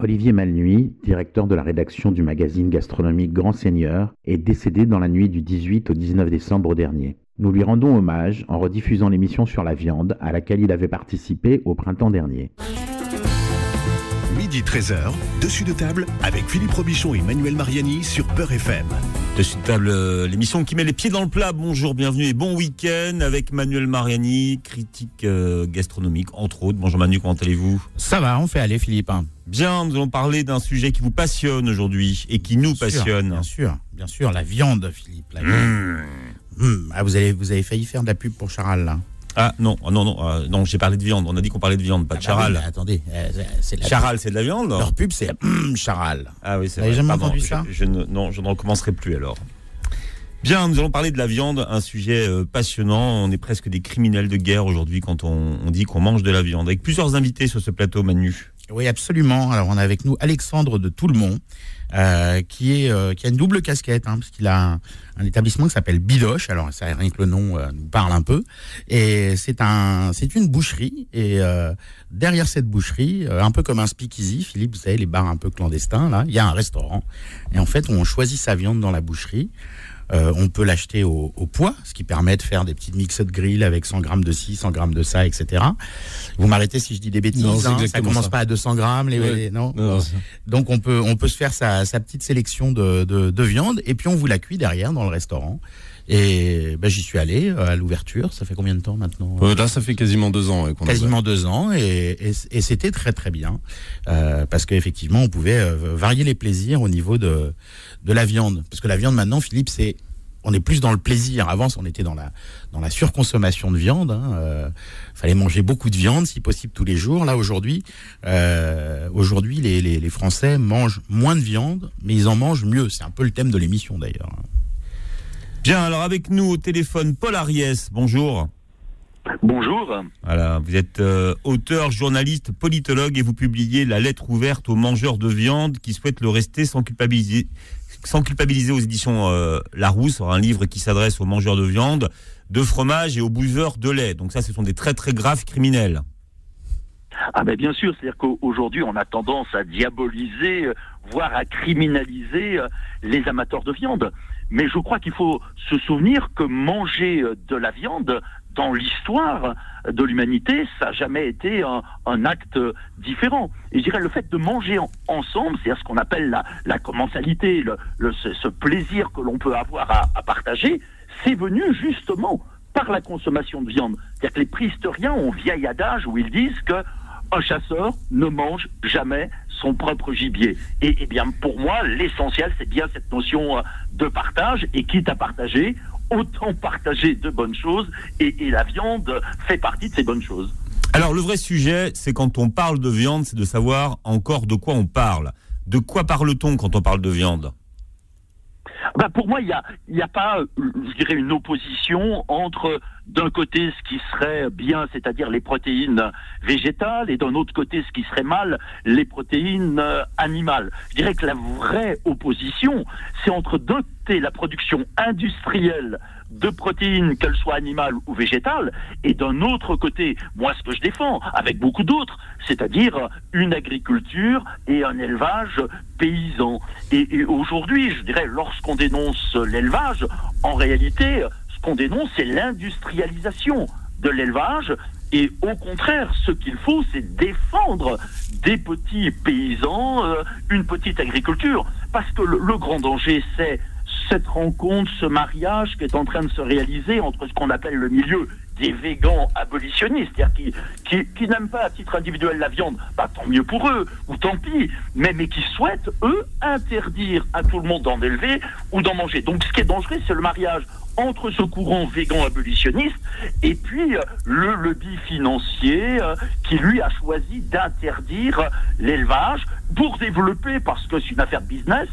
Olivier Malnuit, directeur de la rédaction du magazine gastronomique Grand Seigneur, est décédé dans la nuit du 18 au 19 décembre dernier. Nous lui rendons hommage en rediffusant l'émission sur la viande à laquelle il avait participé au printemps dernier. Midi 13h, dessus de table avec Philippe Robichon et Manuel Mariani sur Peur FM. Dessus de table, euh, l'émission qui met les pieds dans le plat. Bonjour, bienvenue et bon week-end avec Manuel Mariani, critique euh, gastronomique entre autres. Bonjour Manu, comment allez-vous? Ça va, on fait aller Philippe. Bien, nous allons parler d'un sujet qui vous passionne aujourd'hui et qui nous passionne. bien sûr, bien sûr, la viande Philippe. La viande. Mmh. Mmh. Ah, vous, avez, vous avez failli faire de la pub pour Charal là. Ah non, ah, non, non, euh, non, j'ai parlé de viande. On a dit qu'on parlait de viande, pas de Ah bah oui, charal. mais attendez, euh, c'est la Charal, c'est de la viande Leur pub c'est hum, Charal. Ah oui, c'est Vous avez vrai. jamais Pardon, entendu je- ça je, ne, Non, je ne recommencerai plus alors. Bien, nous allons parler de la viande, un sujet euh, passionnant. On est presque des criminels de guerre aujourd'hui quand on, on dit qu'on mange de la viande. Avec plusieurs invités sur ce plateau, Manu. Oui, absolument. Alors on a avec nous Alexandre de Toulmont, euh, qui est euh, qui a une double casquette, hein, parce qu'il a un, établissement qui s'appelle Bidoche. Alors ça rien que le nom euh, nous parle un peu. Et c'est un une boucherie. Et euh, derrière cette boucherie, euh, un peu comme un speakeasy, Philippe, vous savez les bars un peu clandestins là, il y a un restaurant. Et en fait, on choisit sa viande dans la boucherie. Euh, on peut l'acheter au, au poids, ce qui permet de faire des petites mix de grill avec 100 grammes de ci, 100 grammes de ça, etc. Vous m'arrêtez si je dis des bêtises. Non, hein, ça commence ça. pas à 200 grammes, les, Ouais. les- non. Non, Donc on peut on peut se faire sa, sa petite sélection de, de, de viande et puis on vous la cuit derrière dans le restaurant. Et ben, j'y suis allé euh, à l'ouverture. Ça fait combien de temps maintenant Euh, là, ça fait quasiment deux ans ouais, qu'on a- Quasiment deux ans et, et, et c'était très très bien euh, parce qu'effectivement on pouvait varier les plaisirs au niveau de de la viande parce que la viande maintenant Philippe c'est on est plus dans le plaisir. Avant, on était dans la dans la surconsommation de viande. Hein. Euh, fallait manger beaucoup de viande, si possible tous les jours. Là, aujourd'hui, euh, aujourd'hui, les, les, les Français mangent moins de viande, mais ils en mangent mieux. C'est un peu le thème de l'émission, d'ailleurs. Bien, alors avec nous au téléphone, Paul Ariès. Bonjour. Bonjour. Voilà, vous êtes euh, auteur, journaliste, politologue et vous publiez La lettre ouverte aux mangeurs de viande qui souhaitent le rester sans culpabiliser, sans culpabiliser aux éditions euh, Larousse, un livre qui s'adresse aux mangeurs de viande, de fromage et aux buveurs de lait. Donc ça, ce sont des très très graves criminels. Ah ben bien sûr, c'est-à-dire qu'aujourd'hui on a tendance à diaboliser, euh, voire à criminaliser les amateurs de viande. Mais je crois qu'il faut se souvenir que manger euh, de la viande dans l'histoire de l'humanité, ça n'a jamais été un, acte différent. Et je dirais le fait de manger en- ensemble, c'est ce qu'on appelle la, commensalité, le, ce, plaisir que l'on peut avoir à, à partager, c'est venu justement par la consommation de viande. C'est-à-dire que les préhistoriens ont vieil adage où ils disent que un chasseur ne mange jamais son propre gibier. Et, eh bien, pour moi, l'essentiel, c'est bien cette notion euh, de partage. Et quitte à partager, autant partager de bonnes choses. Et, et la viande fait partie de ces bonnes choses. Alors le vrai sujet, c'est quand on parle de viande, c'est de savoir encore de quoi on parle. De quoi parle-t-on quand on parle de viande? Ben, pour moi, il n'y a, y a pas, je dirais, une opposition entre, d'un côté, ce qui serait bien, c'est-à-dire les protéines végétales, et d'un autre côté, ce qui serait mal, les protéines euh, animales. Je dirais que la vraie opposition, c'est entre, d'un la production industrielle de protéines, qu'elles soient animales ou végétales, et d'un autre côté, moi, ce que je défends, avec beaucoup d'autres, c'est-à-dire une agriculture et un élevage paysan. Et, aujourd'hui, je dirais, lorsqu'on dénonce l'élevage, en réalité, ce qu'on dénonce, c'est l'industrialisation de l'élevage. Et au contraire, ce qu'il faut, c'est défendre des petits paysans, euh, une petite agriculture. Parce que le grand danger, c'est cette rencontre, ce mariage qui est en train de se réaliser entre ce qu'on appelle le milieu des végans abolitionnistes, c'est-à-dire qui, n'aiment pas à titre individuel la viande, bah, tant mieux pour eux, ou tant pis, mais, mais qui souhaitent, eux, interdire à tout le monde d'en élever ou d'en manger. Donc ce qui est dangereux, c'est le mariage entre ce courant végan abolitionniste et puis euh, le lobby financier euh, qui lui a choisi d'interdire l'élevage pour développer, parce que c'est une affaire de business,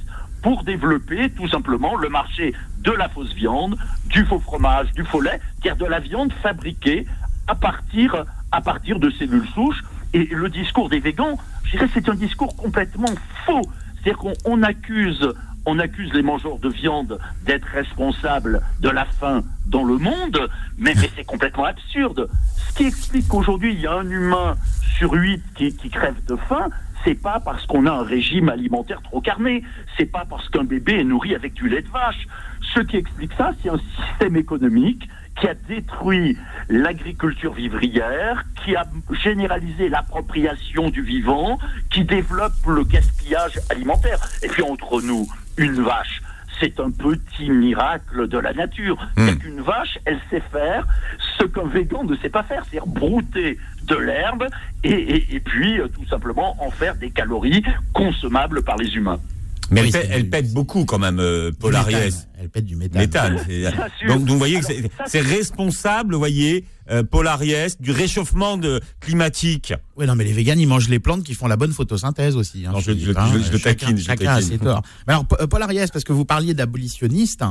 pour développer tout simplement le marché de la fausse viande, du faux fromage, du faux lait, c'est-à-dire de la viande fabriquée à partir, à partir de cellules souches. Et le discours des végans, je dirais, c'est un discours complètement faux. C'est-à-dire qu'on on accuse, on accuse les mangeurs de viande d'être responsables de la faim dans le monde, mais, mais c'est complètement absurde. Ce qui explique qu'aujourd'hui, il y a un humain sur huit qui, qui crève de faim, c'est pas parce qu'on a un régime alimentaire trop carné, c'est pas parce qu'un bébé est nourri avec du lait de vache. Ce qui explique ça, c'est un système économique qui a détruit l'agriculture vivrière, qui a généralisé l'appropriation du vivant, qui développe le gaspillage alimentaire. Et puis entre nous, une vache, c'est un petit miracle de la nature. Hmm. C'est qu'une vache, elle sait faire ce qu'un végan ne sait pas faire, c'est-à-dire brouter de l'herbe et, et- et puis euh, tout simplement en faire des calories consommables par les humains. Mais Oui, elle, pète, c'est- elle pète beaucoup quand même, euh, Paul. Ariès. Elle pète du méthane. Donc, donc, vous voyez que c'est responsable, vous voyez, euh, Paul Ariès, du réchauffement de, climatique. Oui, non, mais les véganes, ils mangent les plantes qui font la bonne photosynthèse aussi. hein, Non, je- dis, je- hein, je- je le taquine, chacun a taquine. ses torts. Mais alors, Pa- Paul Ariès, parce que vous parliez d'abolitionniste,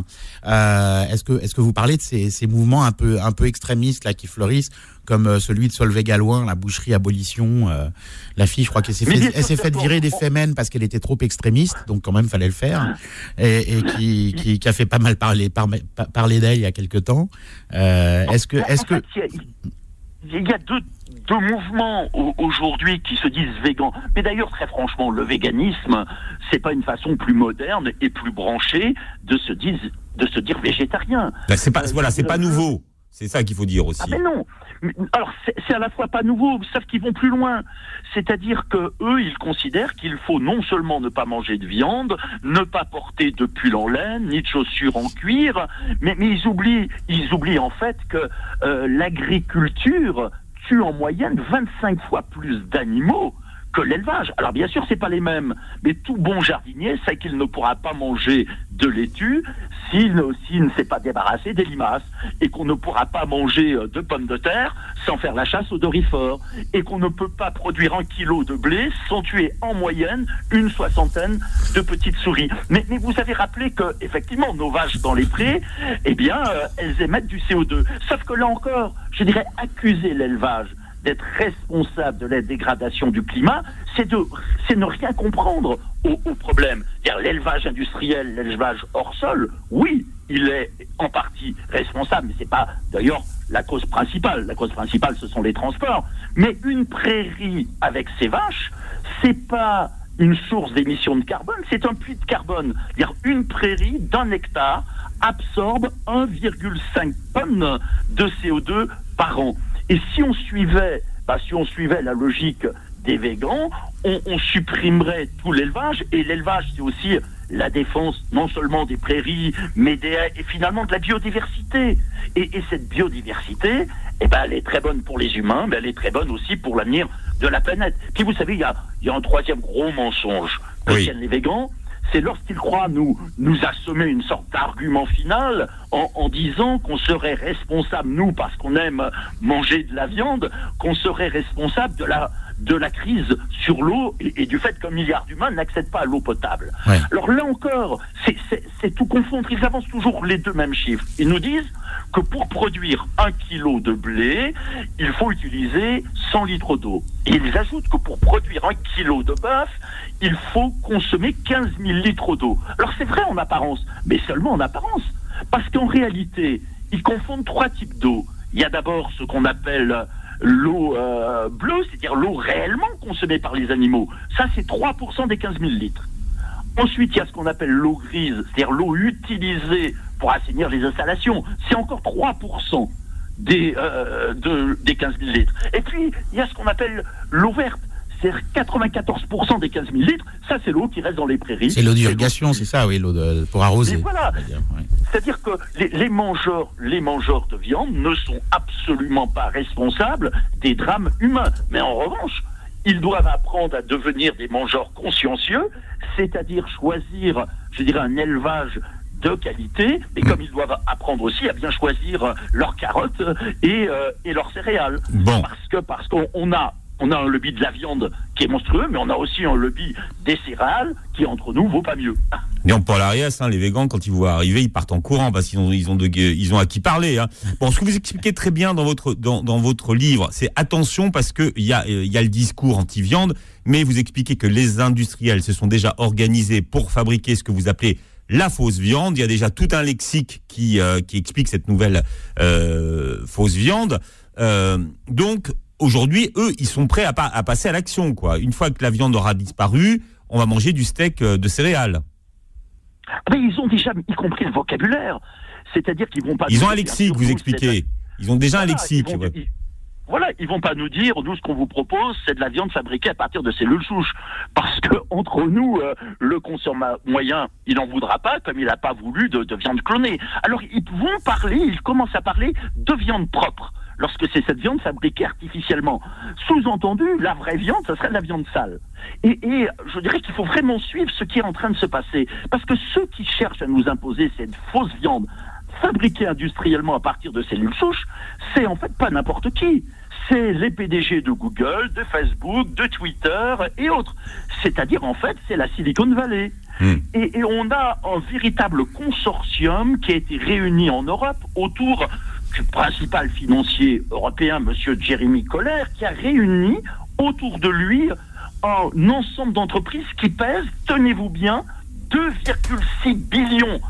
euh, est-ce que, est-ce que vous parlez de ces, ces mouvements un peu, un peu extrémistes là qui fleurissent, comme euh, celui de Solveig Galouin, la boucherie abolition, euh, la fille, je crois qu'elle s'est fait, fait virer des femmes parce qu'elle était trop extrémiste, donc quand même fallait le faire, et, et qui, qui, qui a fait pas mal parler, par- par- parler d'elle il y a quelque temps. Euh, est-ce que, En est-ce que, il y a- deux, deux mouvements au- aujourd'hui qui se disent végans. Mais d'ailleurs, très franchement, le véganisme, c'est pas une façon plus moderne et plus branchée de se dire, de se dire végétarien. Ben, c'est pas, Euh, voilà, c'est pas nouveau. C'est ça qu'il faut dire aussi. Ah mais non. Alors c'est c'est à la fois pas nouveau, sauf qu'ils vont plus loin. C'est-à-dire que eux, ils considèrent qu'il faut non seulement ne pas manger de viande, ne pas porter de pull en laine, ni de chaussures en cuir, mais, mais ils oublient, ils oublient en fait que euh, l'agriculture tue en moyenne 25 fois plus d'animaux que l'élevage. Alors bien sûr, c'est pas les mêmes, mais tout bon jardinier sait qu'il ne pourra pas manger de laitue s'il ne, s'est pas débarrassé des limaces, et qu'on ne pourra pas manger euh, de pommes de terre sans faire la chasse au dorifort, et qu'on ne peut pas produire un kilo de blé sans tuer en moyenne une soixantaine de petites souris. Mais, mais vous avez rappelé que effectivement nos vaches dans les prés, eh bien, euh, elles émettent du CO2. Sauf que là encore, je dirais accuser l'élevage d'être responsable de la dégradation du climat, c'est de, c'est ne rien comprendre au, problème. L'élevage industriel, l'élevage hors sol, oui, il est en partie responsable, mais c'est pas d'ailleurs la cause principale. La cause principale, ce sont les transports. Mais une prairie avec ses vaches, c'est pas une source d'émissions de carbone, c'est un puits de carbone. Une prairie d'un hectare absorbe 1,5 tonnes de CO2 par an. Et si on suivait, bah, si on suivait la logique des végans, on, on supprimerait tout l'élevage. Et l'élevage, c'est aussi la défense non seulement des prairies, mais des, et finalement de la biodiversité. Et, et cette biodiversité, eh ben, elle est très bonne pour les humains, mais elle est très bonne aussi pour l'avenir de la planète. Puis vous savez, il y a, y a un troisième gros mensonge que Oui. tiennent les végans, c'est lorsqu'ils croient nous, nous assommer une sorte d'argument final en disant qu'on serait responsable, nous, parce qu'on aime manger de la viande, qu'on serait responsable de la, de la crise sur l'eau et, et du fait qu'un milliard d'humains n'accèdent pas à l'eau potable. Ouais. Alors là encore, c'est- tout confondre. Ils avancent toujours les deux mêmes chiffres. Ils nous disent que pour produire un kilo de blé, il faut utiliser 100 litres d'eau. Et ils ajoutent que pour produire un kilo de bœuf, il faut consommer 15 000 litres d'eau. Alors c'est vrai en apparence, mais seulement en apparence. Parce qu'en réalité, ils confondent trois types d'eau. Il y a d'abord ce qu'on appelle l'eau euh, bleue, c'est-à-dire l'eau réellement consommée par les animaux. Ça, c'est 3% des 15 000 litres. Ensuite, il y a ce qu'on appelle l'eau grise, c'est-à-dire l'eau utilisée pour assainir les installations. C'est encore 3% des, euh, de- des 15 000 litres. Et puis, il y a ce qu'on appelle l'eau verte. C'est-à-dire 94% des 15 000 litres, ça c'est l'eau qui reste dans les prairies. c'est l'eau d'irrigation, c'est ça, oui, l'eau pour arroser. Voilà. C'est-à-dire que les, les mangeurs, les mangeurs de viande ne sont absolument pas responsables des drames humains. Mais en revanche, ils doivent apprendre à devenir des mangeurs consciencieux, c'est-à-dire choisir, je dirais, un élevage de qualité, mais comme ils doivent apprendre aussi à bien choisir leurs carottes et, euh, et leurs céréales. Bon. Parce que parce qu'on on a on a un lobby de la viande qui est monstrueux, mais on a aussi un lobby des céréales qui entre nous vaut pas mieux. Non, Paul Arias, hein, les végans, quand ils vous arriver, ils partent en courant parce qu'ils ont, ils ont, ont à qui parler. Hein. Bon, ce que vous expliquez très bien dans votre, dans, dans votre livre, c'est attention parce que il y a, euh, y a le discours anti-viande, mais vous expliquez que les industriels se sont déjà organisés pour fabriquer ce que vous appelez la fausse viande. Il y a déjà tout un lexique qui, euh, qui explique cette nouvelle euh, fausse viande. Donc, aujourd'hui, eux, ils sont prêts à, à passer à l'action. quoi. Une fois que la viande aura disparu, on va manger du steak de céréales. Mais ils ont déjà, y compris le vocabulaire. C'est-à-dire qu'ils vont pas. Ils ont un lexique, vous expliquez. Ils ont déjà un lexique. voilà, ils vont pas nous dire, nous, ce qu'on vous propose, c'est de la viande fabriquée à partir de cellules souches. Parce que, entre nous, euh, le consommateur moyen, il n'en voudra pas, comme il n'a pas voulu de, de, viande clonée. Alors, ils vont parler, ils commencent à parler de viande propre lorsque c'est cette viande fabriquée artificiellement. Sous-entendu, la vraie viande, ce serait de la viande sale. Et, et je dirais qu'il faut vraiment suivre ce qui est en train de se passer. Parce que ceux qui cherchent à nous imposer cette fausse viande fabriquée industriellement à partir de cellules souches, c'est en fait pas n'importe qui. C'est les PDG de Google, de Facebook, de Twitter et autres. C'est-à-dire, en fait, c'est la Silicon Valley. Hmm. Et, et, on a un véritable consortium qui a été réuni en Europe autour principal financier européen, M. Jeremy Coller, qui a réuni autour de lui un ensemble d'entreprises qui pèsent, tenez-vous bien, 2,6 billions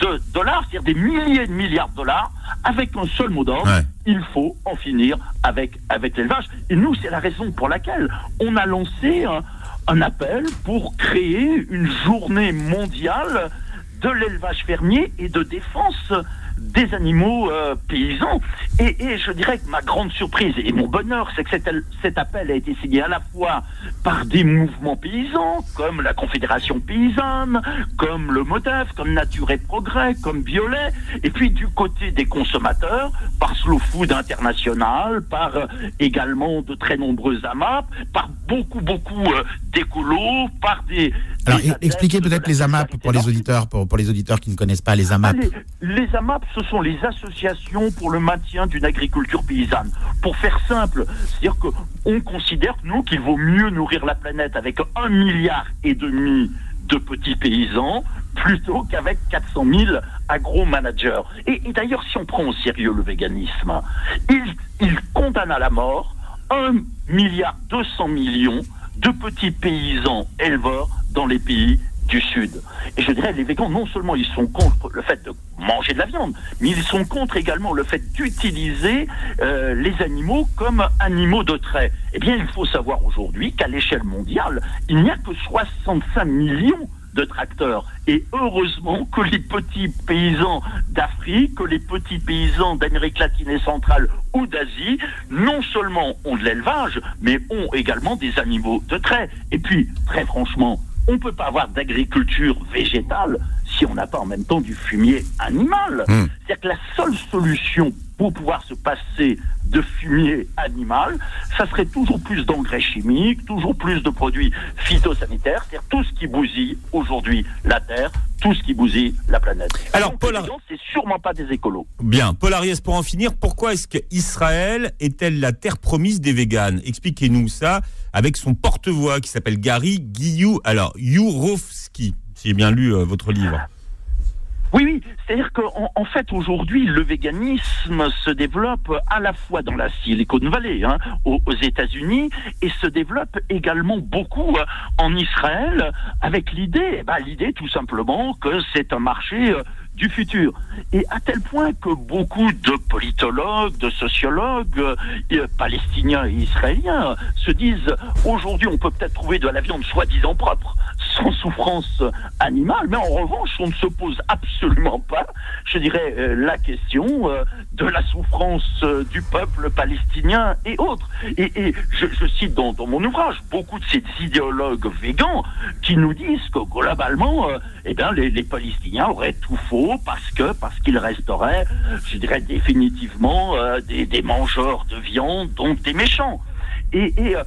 de dollars, c'est-à-dire des milliers de milliards de dollars, avec un seul mot d'ordre, il faut en finir avec, avec l'élevage. Et nous, c'est la raison pour laquelle on a lancé un, un appel pour créer une journée mondiale de l'élevage fermier et de défense des animaux euh, paysans. Et, et, je dirais que ma grande surprise et mon bonheur, c'est que cet, cet, appel a été signé à la fois par des mouvements paysans, comme la Confédération paysanne, comme le MODEF, comme Nature et Progrès, comme Violet, et puis du côté des consommateurs, par Slow Food International, par euh, également de très nombreux AMAP, par beaucoup, beaucoup euh, d'écolos, par des... Alors, expliquez peut-être les AMAP pour les auditeurs, pour, pour, les auditeurs qui ne connaissent pas les AMAP. Ah, les, les AMAP, ce sont les associations pour le maintien d'une agriculture paysanne. Pour faire simple, c'est-à-dire qu'on considère, nous, qu'il vaut mieux nourrir la planète avec un milliard et demi de petits paysans plutôt qu'avec 400 000 agro-managers. Et, et d'ailleurs, si on prend au sérieux le véganisme, il, il condamne à la mort 1 milliard 200 millions de petits paysans éleveurs dans les pays du Sud. Et je dirais, les végans, non seulement ils sont contre le fait de manger de la viande, mais ils sont contre également le fait d'utiliser euh, les animaux comme animaux de trait. Eh bien, il faut savoir aujourd'hui qu'à l'échelle mondiale, il n'y a que 65 millions de tracteurs. Et heureusement que les petits paysans d'Afrique, que les petits paysans d'Amérique latine et centrale ou d'Asie, non seulement ont de l'élevage, mais ont également des animaux de trait. Et puis, très franchement, on ne peut pas avoir d'agriculture végétale si on n'a pas en même temps du fumier animal. Mmh. C'est-à-dire que la seule solution pour pouvoir se passer de fumier animal, ça serait toujours plus d'engrais chimiques, toujours plus de produits phytosanitaires, c'est-à-dire tout ce qui bousille aujourd'hui la Terre, tout ce qui bousille la planète. Alors, Paul c'est sûrement pas des écolos. Bien, Paul Ariès, pour en finir, pourquoi est-ce qu'Israël est-elle la terre promise des véganes? Expliquez-nous ça avec son porte-voix qui s'appelle Gary Guillou, alors Yourovski, si j'ai bien lu euh, votre livre. Oui, oui, c'est-à-dire qu'en en fait aujourd'hui le véganisme se développe à la fois dans la Silicon Valley, hein, aux, États-Unis, et se développe également beaucoup euh, en Israël, avec l'idée, bah, l'idée tout simplement que c'est un marché euh, du futur. Et à tel point que beaucoup de politologues, de sociologues euh, palestiniens et israéliens se disent aujourd'hui on peut peut-être trouver de la viande soi-disant propre, sans souffrance animale, mais en revanche on ne se pose absolument pas, je dirais, euh, la question euh, de la souffrance euh, du peuple palestinien et autres. Et, et je, je, cite dans, dans, mon ouvrage beaucoup de ces idéologues végans qui nous disent que globalement, eh bien, les, les Palestiniens auraient tout faux parce que parce qu'ils resteraient, je dirais définitivement, euh, des, des, mangeurs de viande, donc des méchants. Et, et euh,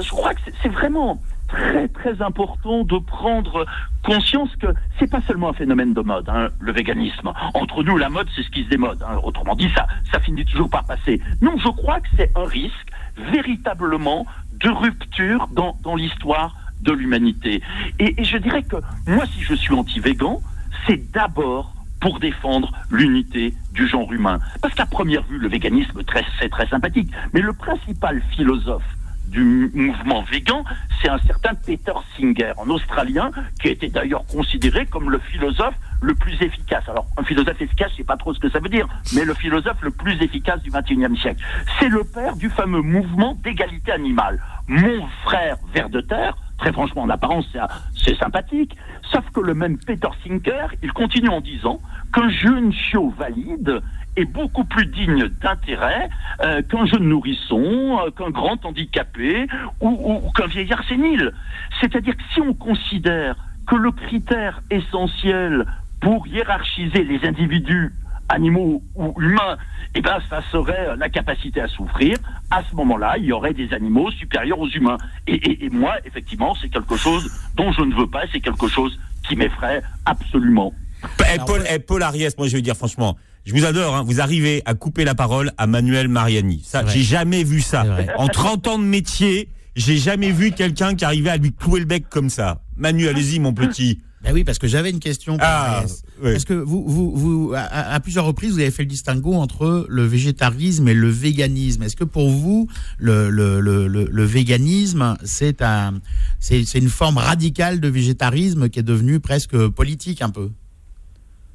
je crois que c'est vraiment très très important de prendre conscience que c'est pas seulement un phénomène de mode, hein, le véganisme. Entre nous, la mode, c'est ce qui se démode. Hein. Autrement dit, ça, ça finit toujours par passer. Non, je crois que c'est un risque véritablement de rupture dans, dans l'histoire de l'humanité. Et, et je dirais que moi, si je suis anti-végan, c'est d'abord pour défendre l'unité du genre humain. Parce qu'à première vue, le véganisme, c'est très sympathique. Mais le principal philosophe du mouvement végan, c'est un certain Peter Singer, un Australien, qui était d'ailleurs considéré comme le philosophe le plus efficace. Alors, un philosophe efficace, je sais pas trop ce que ça veut dire, mais le philosophe le plus efficace du XXIe siècle. C'est le père du fameux mouvement d'égalité animale. Mon frère ver de terre, très franchement, en apparence, c'est sympathique, sauf que le même Peter Singer, il continue en disant qu'un jeune chiot valide est beaucoup plus digne d'intérêt euh, qu'un jeune nourrisson, euh, qu'un grand handicapé ou, ou qu'un vieillard sénile. C'est-à-dire que si on considère que le critère essentiel pour hiérarchiser les individus animaux ou humains, eh ben, ça serait la capacité à souffrir. À ce moment-là, il y aurait des animaux supérieurs aux humains. Et, moi, effectivement, c'est quelque chose dont je ne veux pas, c'est quelque chose qui m'effraie absolument. Eh, Paul, eh, Paul Ariès, moi je veux dire franchement, je vous adore, hein, vous arrivez à couper la parole à Manuel Mariani. Ça, j'ai jamais vu ça. En 30 ans de métier, j'ai jamais vu quelqu'un qui arrivait à lui clouer le bec comme ça. Manu, allez-y, mon petit. Ben oui, parce que j'avais une question. Ah, Parce que vous, vous, vous à, plusieurs reprises, vous avez fait le distinguo entre le végétarisme et le véganisme. Est-ce que pour vous, le, le, le, le véganisme, c'est un, c'est une forme radicale de végétarisme qui est devenue presque politique un peu?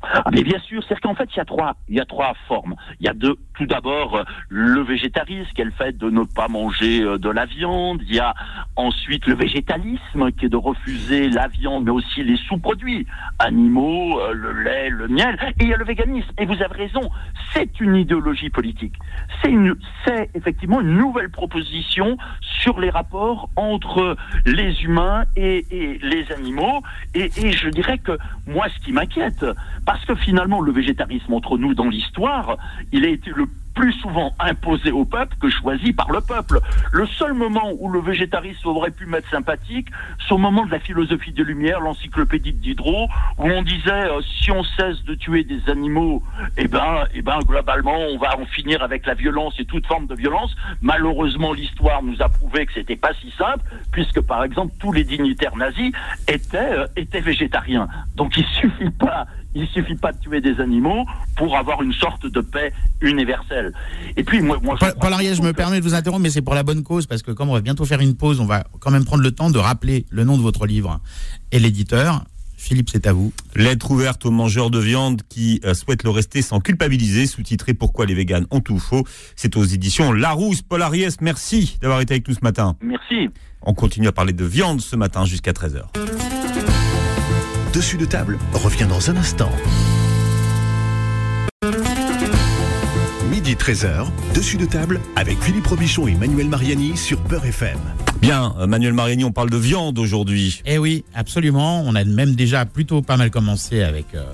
Ah, mais bien sûr, c'est qu'en fait, il y a trois, il y a trois formes. Il y a deux, tout d'abord euh, le végétarisme, qui est le fait de ne pas manger euh, de la viande. Il y a ensuite le végétalisme, qui est de refuser la viande, mais aussi les sous-produits, animaux, euh, le lait, le miel. Et il y a le véganisme. Et vous avez raison, c'est une idéologie politique. C'est une, c'est effectivement une nouvelle proposition sur les rapports entre les humains et, les animaux. Et je dirais que moi, ce qui m'inquiète, parce que finalement, le végétarisme entre nous dans l'histoire, il a été le plus souvent imposé au peuple que choisi par le peuple. Le seul moment où le végétarisme aurait pu m'être sympathique, c'est au moment de la philosophie des Lumières, l'encyclopédie de Diderot, où on disait euh, si on cesse de tuer des animaux, eh ben, eh ben, globalement, on va en finir avec la violence et toute forme de violence. Malheureusement, l'histoire nous a prouvé que c'était pas si simple, puisque par exemple tous les dignitaires nazis étaient euh, étaient végétariens. Donc il suffit pas il suffit pas de tuer des animaux pour avoir une sorte de paix universelle. Et puis, moi, moi Paul, Paul je me permets de vous interrompre, mais c'est pour la bonne cause, parce que comme on va bientôt faire une pause, on va quand même prendre le temps de rappeler le nom de votre livre et l'éditeur. Philippe, c'est à vous. Lettre ouverte aux mangeurs de viande qui euh, souhaitent le rester sans culpabiliser, sous-titré Pourquoi les véganes ont tout faux. C'est aux éditions Larousse. Paul Ariès, merci d'avoir été avec nous ce matin. Merci. On continue à parler de viande ce matin jusqu'à 13h. Dessus de table revient dans un instant. Midi 13h, dessus de table avec Philippe Robichon et Manuel Mariani sur Peur FM. Bien, euh, Manuel Mariani, on parle de viande aujourd'hui. Eh oui, absolument. On a même déjà plutôt pas mal commencé avec euh,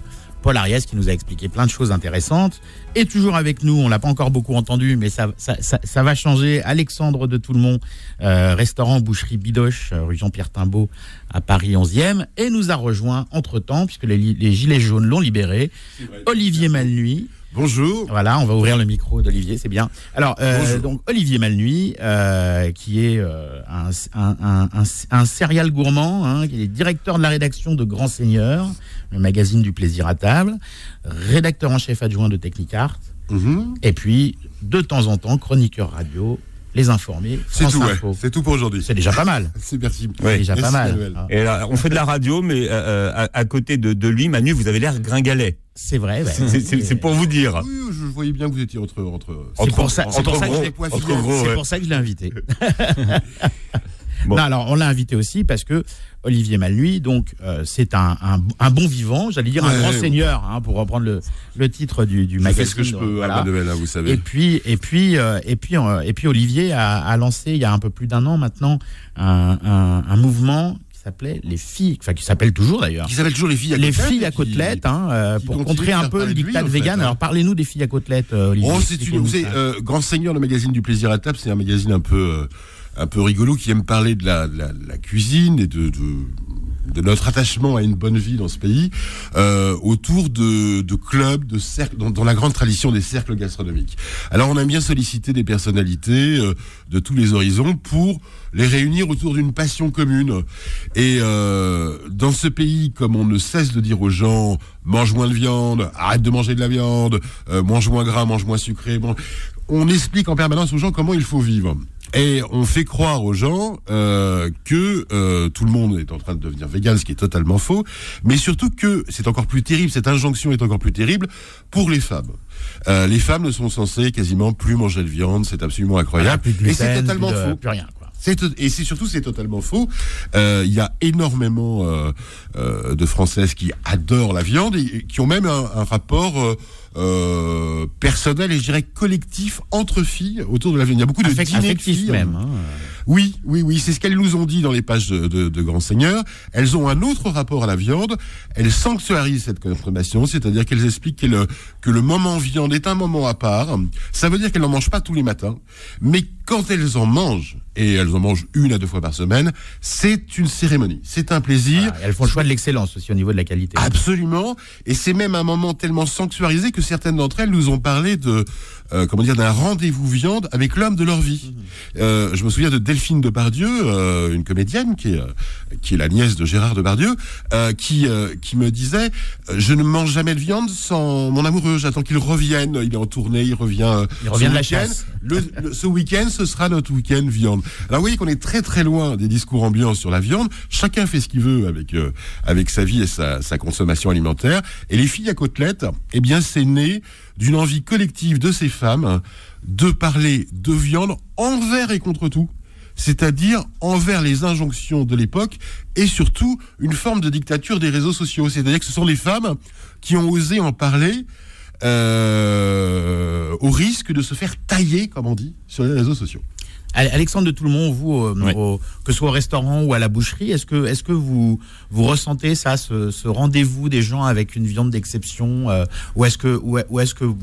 Paul Ariès qui nous a expliqué plein de choses intéressantes. Et toujours avec nous, on l'a pas encore beaucoup entendu, mais ça, ça, ça, va changer. Alexandre de Toulmont, euh, restaurant Boucherie Bidoche, euh, rue Jean-Pierre Timbaud, à Paris 11e, et nous a rejoint entre-temps, puisque les, les Gilets jaunes l'ont libéré, Olivier Malnuit, Bonjour. Voilà, on va ouvrir le micro d'Olivier, c'est bien. Alors, euh, donc Olivier Malnuit, euh, qui est euh, un, un, un, un, céréal gourmand, hein, qui est directeur de la rédaction de Grand Seigneur, le magazine du plaisir à table, rédacteur en chef adjoint de Technicart, Mhm. et puis de temps en temps chroniqueur radio, les informés. C'est tout, ouais. Info. C'est tout pour aujourd'hui. C'est déjà pas mal. C'est merci. C'est déjà pas mal. Hein. Et là, on fait de la radio, mais euh, euh, à, à côté de, de lui, Manu, vous avez l'air gringalet. C'est vrai. C'est- pour vous dire. Oui, je voyais bien que vous étiez entre entre. C'est pour pour pour ça que je l'ai invité. Bon. Non, alors on l'a invité aussi parce que Olivier Malnuit, donc euh, c'est un, un, un bon vivant, j'allais dire un Ouais, grand ouais. seigneur, hein, pour reprendre le, le titre du, du Je magazine. fais ce que je peux, voilà. à Manuel, hein, vous savez. Et puis, et puis, euh, et puis, euh, et puis, Olivier a, a lancé il y a un peu plus d'un an maintenant un, un, mouvement qui s'appelait les filles, enfin qui s'appelle toujours d'ailleurs. Qui s'appelle toujours les filles à Les côtelettes, filles à qui- côtelettes, hein, euh, pour contrer un peu le fait, vegan. hein. Alors parlez-nous des filles à côtelettes, Olivier. Oh, c'est une, vous savez, euh, Grand Seigneur, le magazine du plaisir à table, c'est un magazine un peu, euh, un peu rigolo qui aime parler de la, cuisine et de, notre attachement à une bonne vie dans ce pays, euh, autour de, clubs, de cercles, dans, la grande tradition des cercles gastronomiques. Alors, on aime bien solliciter des personnalités euh, de tous les horizons pour les réunir autour d'une passion commune. Et euh, dans ce pays, comme on ne cesse de dire aux gens, mange moins de viande, arrête de manger de la viande, mange moins gras, mange moins sucré, on explique en permanence aux gens comment il faut vivre. Et on fait croire aux gens euh, que euh, tout le monde est en train de devenir vegan, ce qui est totalement faux, mais surtout que c'est encore plus terrible, cette injonction est encore plus terrible pour les femmes. Euh, les femmes ne sont censées quasiment plus manger de viande, c'est absolument incroyable. Gluten, et c'est totalement plus de- faux. Plus rien, quoi. C'est to- et c'est surtout c'est totalement faux. Euh, Il y a énormément euh, euh, de Françaises qui adorent la viande et, et qui ont même un, un rapport euh, personnel et je dirais collectif entre filles autour de la viande. Il y a beaucoup de Affect- dîners de filles. même. hein. Oui, oui, oui, c'est ce qu'elles nous ont dit dans les pages de, de, de Grand Seigneur. Elles ont un autre rapport à la viande. Elles sanctuarisent cette consommation, c'est-à-dire qu'elles expliquent que le, que le moment viande est un moment à part. Ça veut dire qu'elles n'en mangent pas tous les matins, mais quand elles en mangent, et elles en mangent une à deux fois par semaine, c'est une cérémonie, c'est un plaisir. Elles font le choix de l'excellence aussi au niveau de la qualité. Absolument. Et c'est même un moment tellement sanctuarisé que certaines d'entre elles nous ont parlé de, euh, comment dire, d'un rendez-vous viande avec l'homme de leur vie. Euh, je me souviens de Delphine Depardieu, euh, une comédienne qui est, euh, qui est la nièce de Gérard Depardieu, qui, qui me disait, je ne mange jamais de viande sans mon amoureux. J'attends qu'il revienne. Il est en tournée, il revient. Il revient de la chasse. Le, le- ce week-end, ce sera notre week-end viande. Alors vous voyez qu'on est très très loin des discours ambiants sur la viande. Chacun fait ce qu'il veut avec avec sa vie et sa, sa consommation alimentaire. Et les filles à côtelettes, eh bien, c'est né d'une envie collective de ces femmes de parler de viande envers et contre tout. C'est-à-dire envers les injonctions de l'époque et surtout une forme de dictature des réseaux sociaux. C'est-à-dire que ce sont les femmes qui ont osé en parler euh, au risque de se faire tailler, comme on dit, sur les réseaux sociaux. Ale- Alexandre de Toulmont, vous, euh, Oui. au- que ce soit au restaurant ou à la boucherie, est-ce que, est-ce que vous, vous ressentez ça, ce, ce rendez-vous des gens avec une viande d'exception, euh, ou est-ce que, ou, ou est-ce que vous,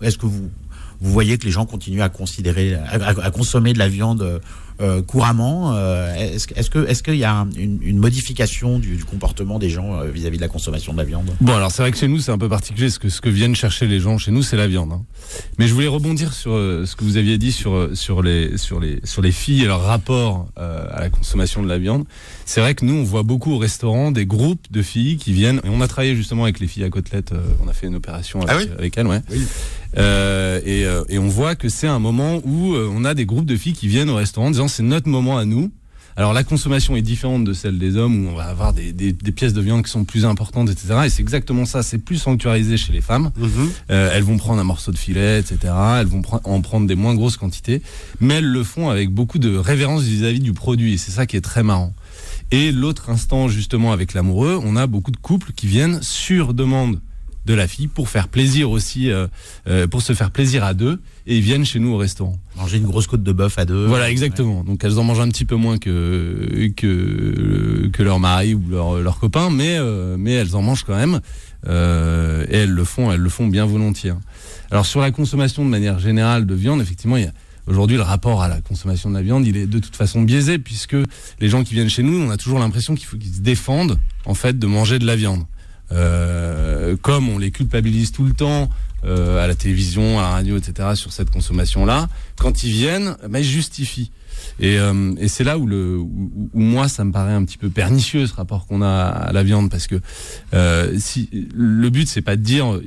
est-ce que vous, vous voyez que les gens continuent à considérer, à, à- à consommer de la viande euh, couramment euh, Est-ce, est-ce que, est-ce qu'il y a un- une, une modification du, du comportement des gens euh, vis-à-vis de la consommation de la viande? Bon, alors c'est vrai que chez nous, c'est un peu particulier. Ce que, ce que viennent chercher les gens chez nous, c'est la viande. hein. Mais je voulais rebondir sur ce que vous aviez dit sur, sur, les, sur, les, sur les filles et leur rapport à la consommation de la viande. C'est vrai que nous, on voit beaucoup au restaurant des groupes de filles qui viennent. Et on a travaillé justement avec les filles à côtelettes. on a fait une opération avec, Ah oui? avec elles, ouais. Oui. Euh, et, et on voit que c'est un moment où on a des groupes de filles qui viennent au restaurant en disant c'est notre moment à nous. Alors la consommation est différente de celle des hommes où on va avoir des, des, des pièces de viande qui sont plus importantes, etc. Et c'est exactement ça, c'est plus sanctuarisé chez les femmes. Euh, elles vont prendre un morceau de filet, etc. Elles vont pre- en prendre des moins grosses quantités, mais elles le font avec beaucoup de révérence vis-à-vis du produit. Et c'est ça qui est très marrant. Et l'autre instant, justement, avec l'amoureux, on a beaucoup de couples qui viennent sur demande de la fille pour faire plaisir aussi, euh, euh, pour se faire plaisir à deux, et ils viennent chez nous au restaurant. Manger une grosse côte de bœuf à deux Voilà, exactement. Donc elles en mangent un petit peu moins que que que leur mari ou leur leur copain, mais euh, mais elles en mangent quand même. Euh, et elles le font, elles le font bien volontiers. hein. Alors sur la consommation de manière générale de viande, effectivement, il y a Aujourd'hui, le rapport à la consommation de la viande, il est de toute façon biaisé puisque les gens qui viennent chez nous, on a toujours l'impression qu'il faut qu'ils se défendent en fait de manger de la viande. Euh, comme on les culpabilise tout le temps euh, à la télévision, à la radio, etc. sur cette consommation-là, quand ils viennent, bah, ils justifient. Et, euh, et c'est là où, le, où, moi, ça me paraît un petit peu pernicieux ce rapport qu'on a à la viande, parce que euh, si le but c'est pas de dire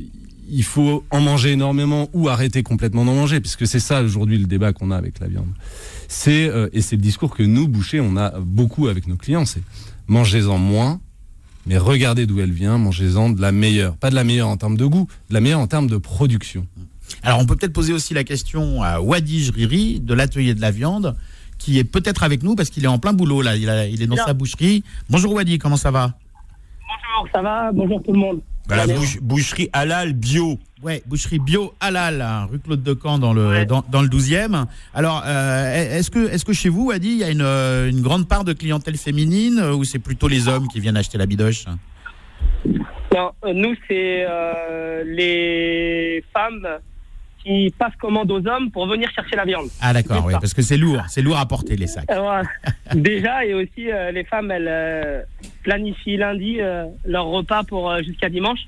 il faut en manger énormément ou arrêter complètement d'en manger, puisque c'est ça aujourd'hui le débat qu'on a avec la viande. C'est euh, et c'est le discours que nous bouchers on a beaucoup avec nos clients, c'est mangez-en moins, mais regardez d'où elle vient, mangez-en de la meilleure, pas de la meilleure en termes de goût, de la meilleure en termes de production. Alors, on peut peut-être poser aussi la question à Wadi Jriri de l'atelier de la viande, qui est peut-être avec nous parce qu'il est en plein boulot là. Il, a- il est dans Bien. sa boucherie. Bonjour Wadi, comment ça va? Bonjour, ça va? Bonjour tout le monde. La bouche- boucherie halal bio. Ouais, boucherie bio halal, hein, rue Claude de Camp dans le Ouais. dans, dans le 12e. Alors, euh, est-ce que est-ce que chez vous, Wadi, il y a une, euh, une grande part de clientèle féminine euh, ou c'est plutôt les hommes qui viennent acheter la bidoche? Non, nous, c'est euh, les femmes qui passent commande aux hommes pour venir chercher la viande. Ah d'accord, oui, parce que c'est lourd, c'est lourd à porter les sacs. Euh. Déjà, et aussi, euh, les femmes, elles euh, planifient lundi leur repas pour jusqu'à dimanche.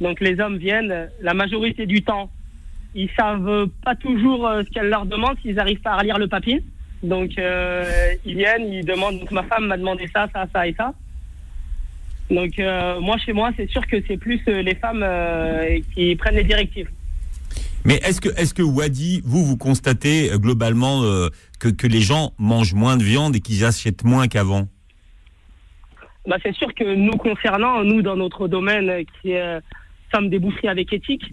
Donc, les hommes viennent, la majorité du temps, ils savent pas toujours ce qu'elles leur demandent, s'ils arrivent pas à relire le papier. Donc, ils viennent, ils demandent, donc ma femme m'a demandé ça, ça, ça et ça. Donc, euh, moi, chez moi, c'est sûr que c'est plus euh, les femmes euh, qui prennent les directives. Mais est-ce que, est-ce que Wadi, vous, vous constatez euh, globalement euh, que, les gens mangent moins de viande et qu'ils achètent moins qu'avant? Bah, c'est sûr que nous concernant, nous dans notre domaine euh, qui sommes des boucheries avec éthique,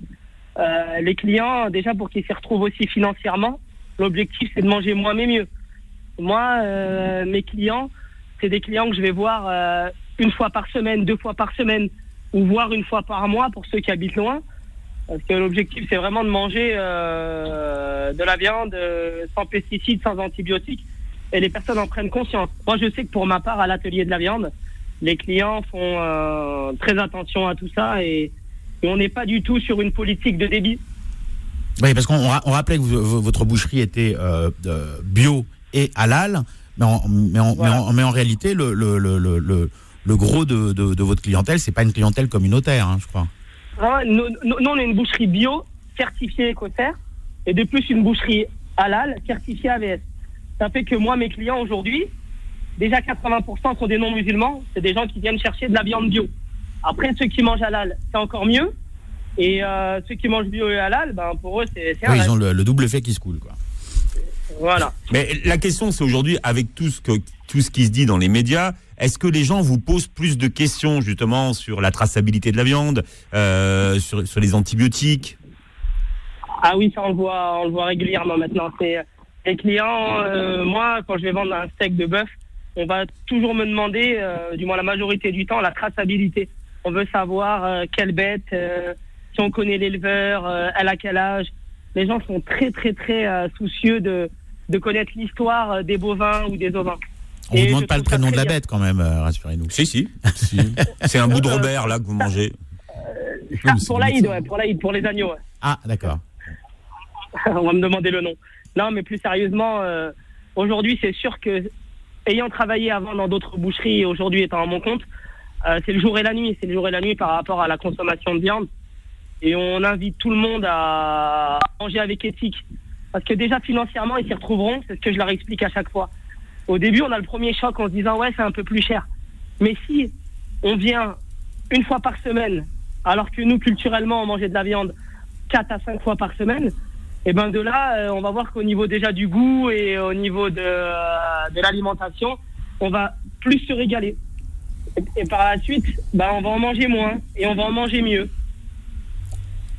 les clients, déjà pour qu'ils s'y retrouvent aussi financièrement, l'objectif c'est de manger moins mais mieux. Moi, mes clients, c'est des clients que je vais voir une fois par semaine, deux fois par semaine, ou voire une fois par mois pour ceux qui habitent loin. Parce que l'objectif c'est vraiment de manger euh, de la viande euh, sans pesticides, sans antibiotiques, et les personnes en prennent conscience. Moi, je sais que pour ma part, à l'atelier de la viande, les clients font euh, très attention à tout ça et, et on n'est pas du tout sur une politique de débit. Oui, parce qu'on on ra- on rappelait que votre boucherie était euh, bio et halal, mais en, mais Voilà. mais en- mais en réalité, le, le, le, le, le- le gros de, de, de votre clientèle, c'est pas une clientèle communautaire, hein, je crois. Ah, nous, on est une boucherie bio, certifiée écossaire, et de plus une boucherie halal, certifiée AVS. Ça fait que moi, mes clients aujourd'hui, déjà 80% sont des non-musulmans, c'est des gens qui viennent chercher de la viande bio. Après, ceux qui mangent halal, c'est encore mieux. Et euh, ceux qui mangent bio et halal, ben, pour eux, c'est Oui, ils ont le, le double fait qui se coule, quoi. Voilà. Mais la question, c'est aujourd'hui, avec tout ce, que, tout ce qui se dit dans les médias, est-ce que les gens vous posent plus de questions justement sur la traçabilité de la viande, euh, sur, les antibiotiques? Ah oui, ça on le voit, on le voit régulièrement maintenant. C'est les clients. euh, moi, quand je vais vendre un steak de bœuf, on va toujours me demander, euh, du moins la majorité du temps, la traçabilité. On veut savoir quelle bête, si on connaît l'éleveur, elle a quel âge. Les gens sont très très très soucieux de connaître l'histoire des bovins ou des ovins. On je demande pas le prénom de la bien. bête, quand même, euh, rassurez-nous. Si, si. C'est un bout de Robert là que vous mangez. Ah, pour l'Aïd, ouais, pour l'Aïd, pour les agneaux. ouais. Ah, d'accord. on va me demander le nom. Non, mais plus sérieusement, euh, aujourd'hui, c'est sûr que, ayant travaillé avant dans d'autres boucheries et aujourd'hui étant à mon compte, euh, c'est le jour et la nuit. C'est le jour et la nuit par rapport à la consommation de viande. Et on invite tout le monde à manger avec éthique. Parce que déjà, financièrement, ils s'y retrouveront. C'est ce que je leur explique à chaque fois. Au début, on a le premier choc en se disant, ouais, c'est un peu plus cher. Mais si on vient une fois par semaine, alors que nous, culturellement, on mangeait de la viande quatre à cinq fois par semaine, et ben de là, euh, on va voir qu'au niveau déjà du goût et au niveau de, euh, de l'alimentation, on va plus se régaler. Et, et par la suite, ben, on va en manger moins et on va en manger mieux.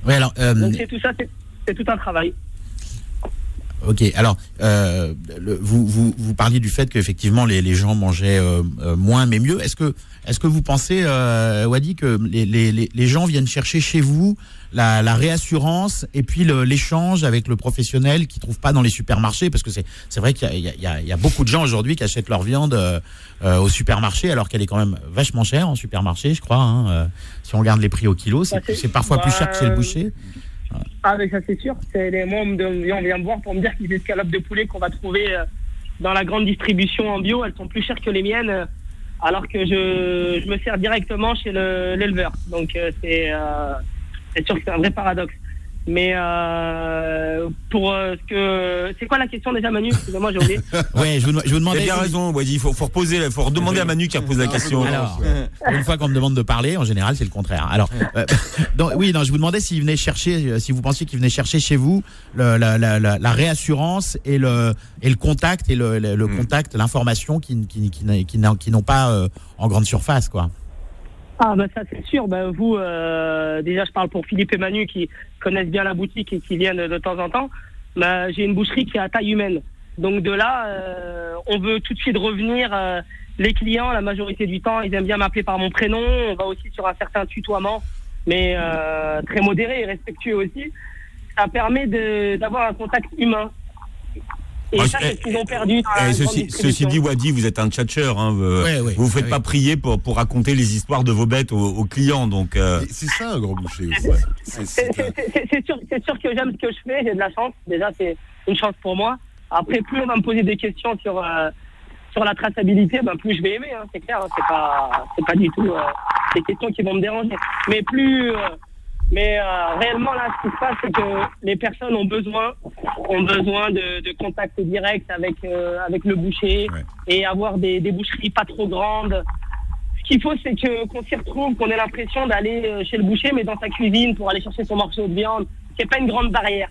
Oui, alors, euh, Donc c'est tout ça, c'est tout un travail. Ok, alors euh, le- vous, vous, vous parliez du fait qu'effectivement les, les gens mangeaient euh, euh, moins mais mieux. Est-ce que est-ce que vous pensez, euh, Wadi, que les, les, les- gens viennent chercher chez vous la, la réassurance et puis l'échange avec le professionnel qu'ils trouvent pas dans les supermarchés? Parce que c'est c'est vrai qu'il y a, il y, y a beaucoup de gens aujourd'hui qui achètent leur viande euh, euh, au supermarché alors qu'elle est quand même vachement chère en supermarché, je crois. hein, euh, si on regarde les prix au kilo, c'est Bah, parfois plus cher que chez le bah, boucher. Ah, mais ça c'est sûr. C'est les moi, on, on vient me voir pour me dire que les escalopes de poulet qu'on va trouver euh, dans la grande distribution en bio, elles sont plus chères que les miennes, euh, alors que je, je me sers directement chez le- l'éleveur. Donc euh, c'est sûr que c'est un vrai paradoxe. Mais euh, pour euh, ce que c'est quoi la question déjà Manu? Excusez-moi j'ai oublié. Ouais, je vous, je vous Vous demandais. avez bien raison. Il faut, faut reposer, il faut redemander à Manu qui repose la question. Alors, une fois qu'on me demande de parler, en général, c'est le contraire. Alors, euh, donc, oui, non, je vous demandais s'il venait chercher, euh, si vous pensiez qu'il venait chercher chez vous le- la, la, la, la réassurance et le et le contact et le, le, le Hmm. contact, l'information qui qui qui, qui, n'ont pas euh, en grande surface, quoi. Ah bah ça c'est sûr. Bah, vous, euh, déjà je parle pour Philippe et Manu qui connaissent bien la boutique et qui viennent de temps en temps. Bah, J'ai une boucherie qui est à taille humaine. Donc de là, euh, on veut tout de suite revenir. euh, les clients, la majorité du temps, ils aiment bien m'appeler par mon prénom. On va aussi sur un certain tutoiement, mais euh, très modéré et respectueux aussi. Ça permet d'avoir un contact humain. Et Ah, ça, eh, c'est ce qu'ils ont perdu. dans la Et grande ceci, dit, Wadi, vous êtes un tchatcheur. Hein, vous, Ouais, ouais. vous faites Ah pas prier pour, pour raconter les histoires de vos bêtes aux, aux clients. Donc, euh, C'est ça un grand boucher. C'est- sûr, c'est sûr que j'aime ce que je fais, j'ai de la chance. Déjà, c'est une chance pour moi. Après, plus on va me poser des questions sur euh, sur la traçabilité, ben, plus je vais aimer. hein, c'est clair. hein, c'est pas c'est pas du tout euh, des questions qui vont me déranger. Mais plus euh, mais euh, réellement là, ce qui se passe, c'est que les personnes ont besoin ont besoin de, de contact direct avec euh, avec le boucher Ouais. et avoir des, des boucheries pas trop grandes. Ce qu'il faut, c'est que qu'on s'y retrouve, qu'on ait l'impression d'aller euh, chez le boucher, mais dans sa cuisine pour aller chercher son morceau de viande c'est pas une grande barrière.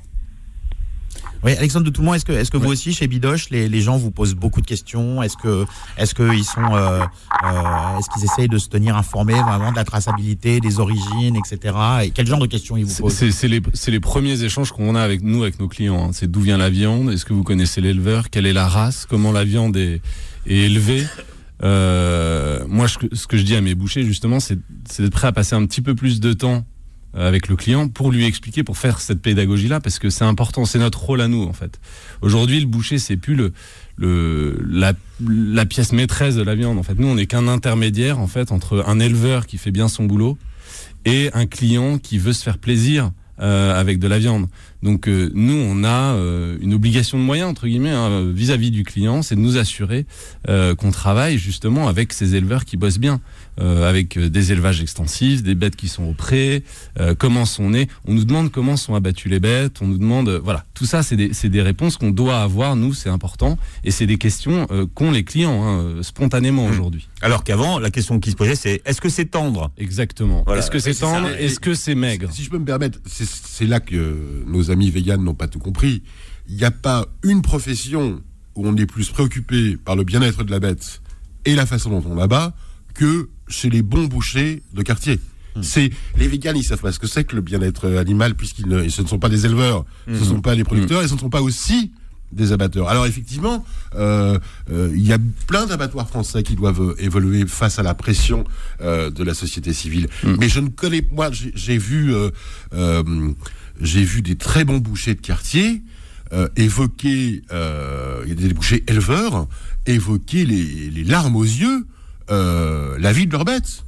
Oui, Alexandre de Toulmont, est-ce que, est-ce que vous aussi, chez Bidoche, les, les gens vous posent beaucoup de questions? Est-ce que, est-ce qu'ils sont, euh, euh, est-ce qu'ils essayent de se tenir informés vraiment de la traçabilité, des origines, etc. Et quel genre de questions ils vous posent? C'est c'est les, c'est les premiers échanges qu'on a avec nous, avec nos clients. hein. C'est d'où vient la viande? Est-ce que vous connaissez l'éleveur? Quelle est la race? Comment la viande est, est élevée? Euh, Moi, je- ce que je dis à mes bouchers, justement, c'est c'est d'être prêt à passer un petit peu plus de temps avec le client pour lui expliquer, pour faire cette pédagogie-là, parce que c'est important, c'est notre rôle à nous, en fait. Aujourd'hui, le boucher, c'est plus le, le, la, la pièce maîtresse de la viande. En fait, nous, on n'est qu'un intermédiaire, en fait, entre un éleveur qui fait bien son boulot et un client qui veut se faire plaisir euh, avec de la viande. Donc euh, nous, on a euh, une obligation de moyens entre guillemets hein, vis-à-vis du client, c'est de nous assurer euh, qu'on travaille justement avec ces éleveurs qui bossent bien, euh, avec euh, des élevages extensifs, des bêtes qui sont au pré, euh, comment sont nées. On nous demande comment sont abattues les bêtes, on nous demande voilà tout ça, c'est des, réponses qu'on doit avoir nous, c'est important, et c'est des questions euh, qu'ont les clients hein, spontanément aujourd'hui. Alors qu'avant, la question qui se posait, c'est est-ce que c'est tendre? Exactement. Voilà. Est-ce que c'est tendre? Est-ce que c'est maigre? Si je peux me permettre, c'est- là que nos amis véganes n'ont pas tout compris. Il n'y a pas une profession où on est plus préoccupé par le bien-être de la bête et la façon dont on l'abat que chez les bons bouchers de quartier. C'est les véganes, ils savent pas ce que c'est que le bien-être animal puisqu'ils ne, ce ne sont pas des éleveurs, ce ne sont pas les producteurs, et ce ne sont pas aussi des abatteurs. Alors effectivement, euh, euh, il y a plein d'abattoirs français qui doivent euh, évoluer face à la pression euh, de la société civile. Mais je ne connais, moi, j'ai vu, euh, euh, j'ai vu des très bons bouchers de quartier euh, évoquer, euh, il y a des bouchers éleveurs évoquer les, les larmes aux yeux euh, la vie de leurs bêtes.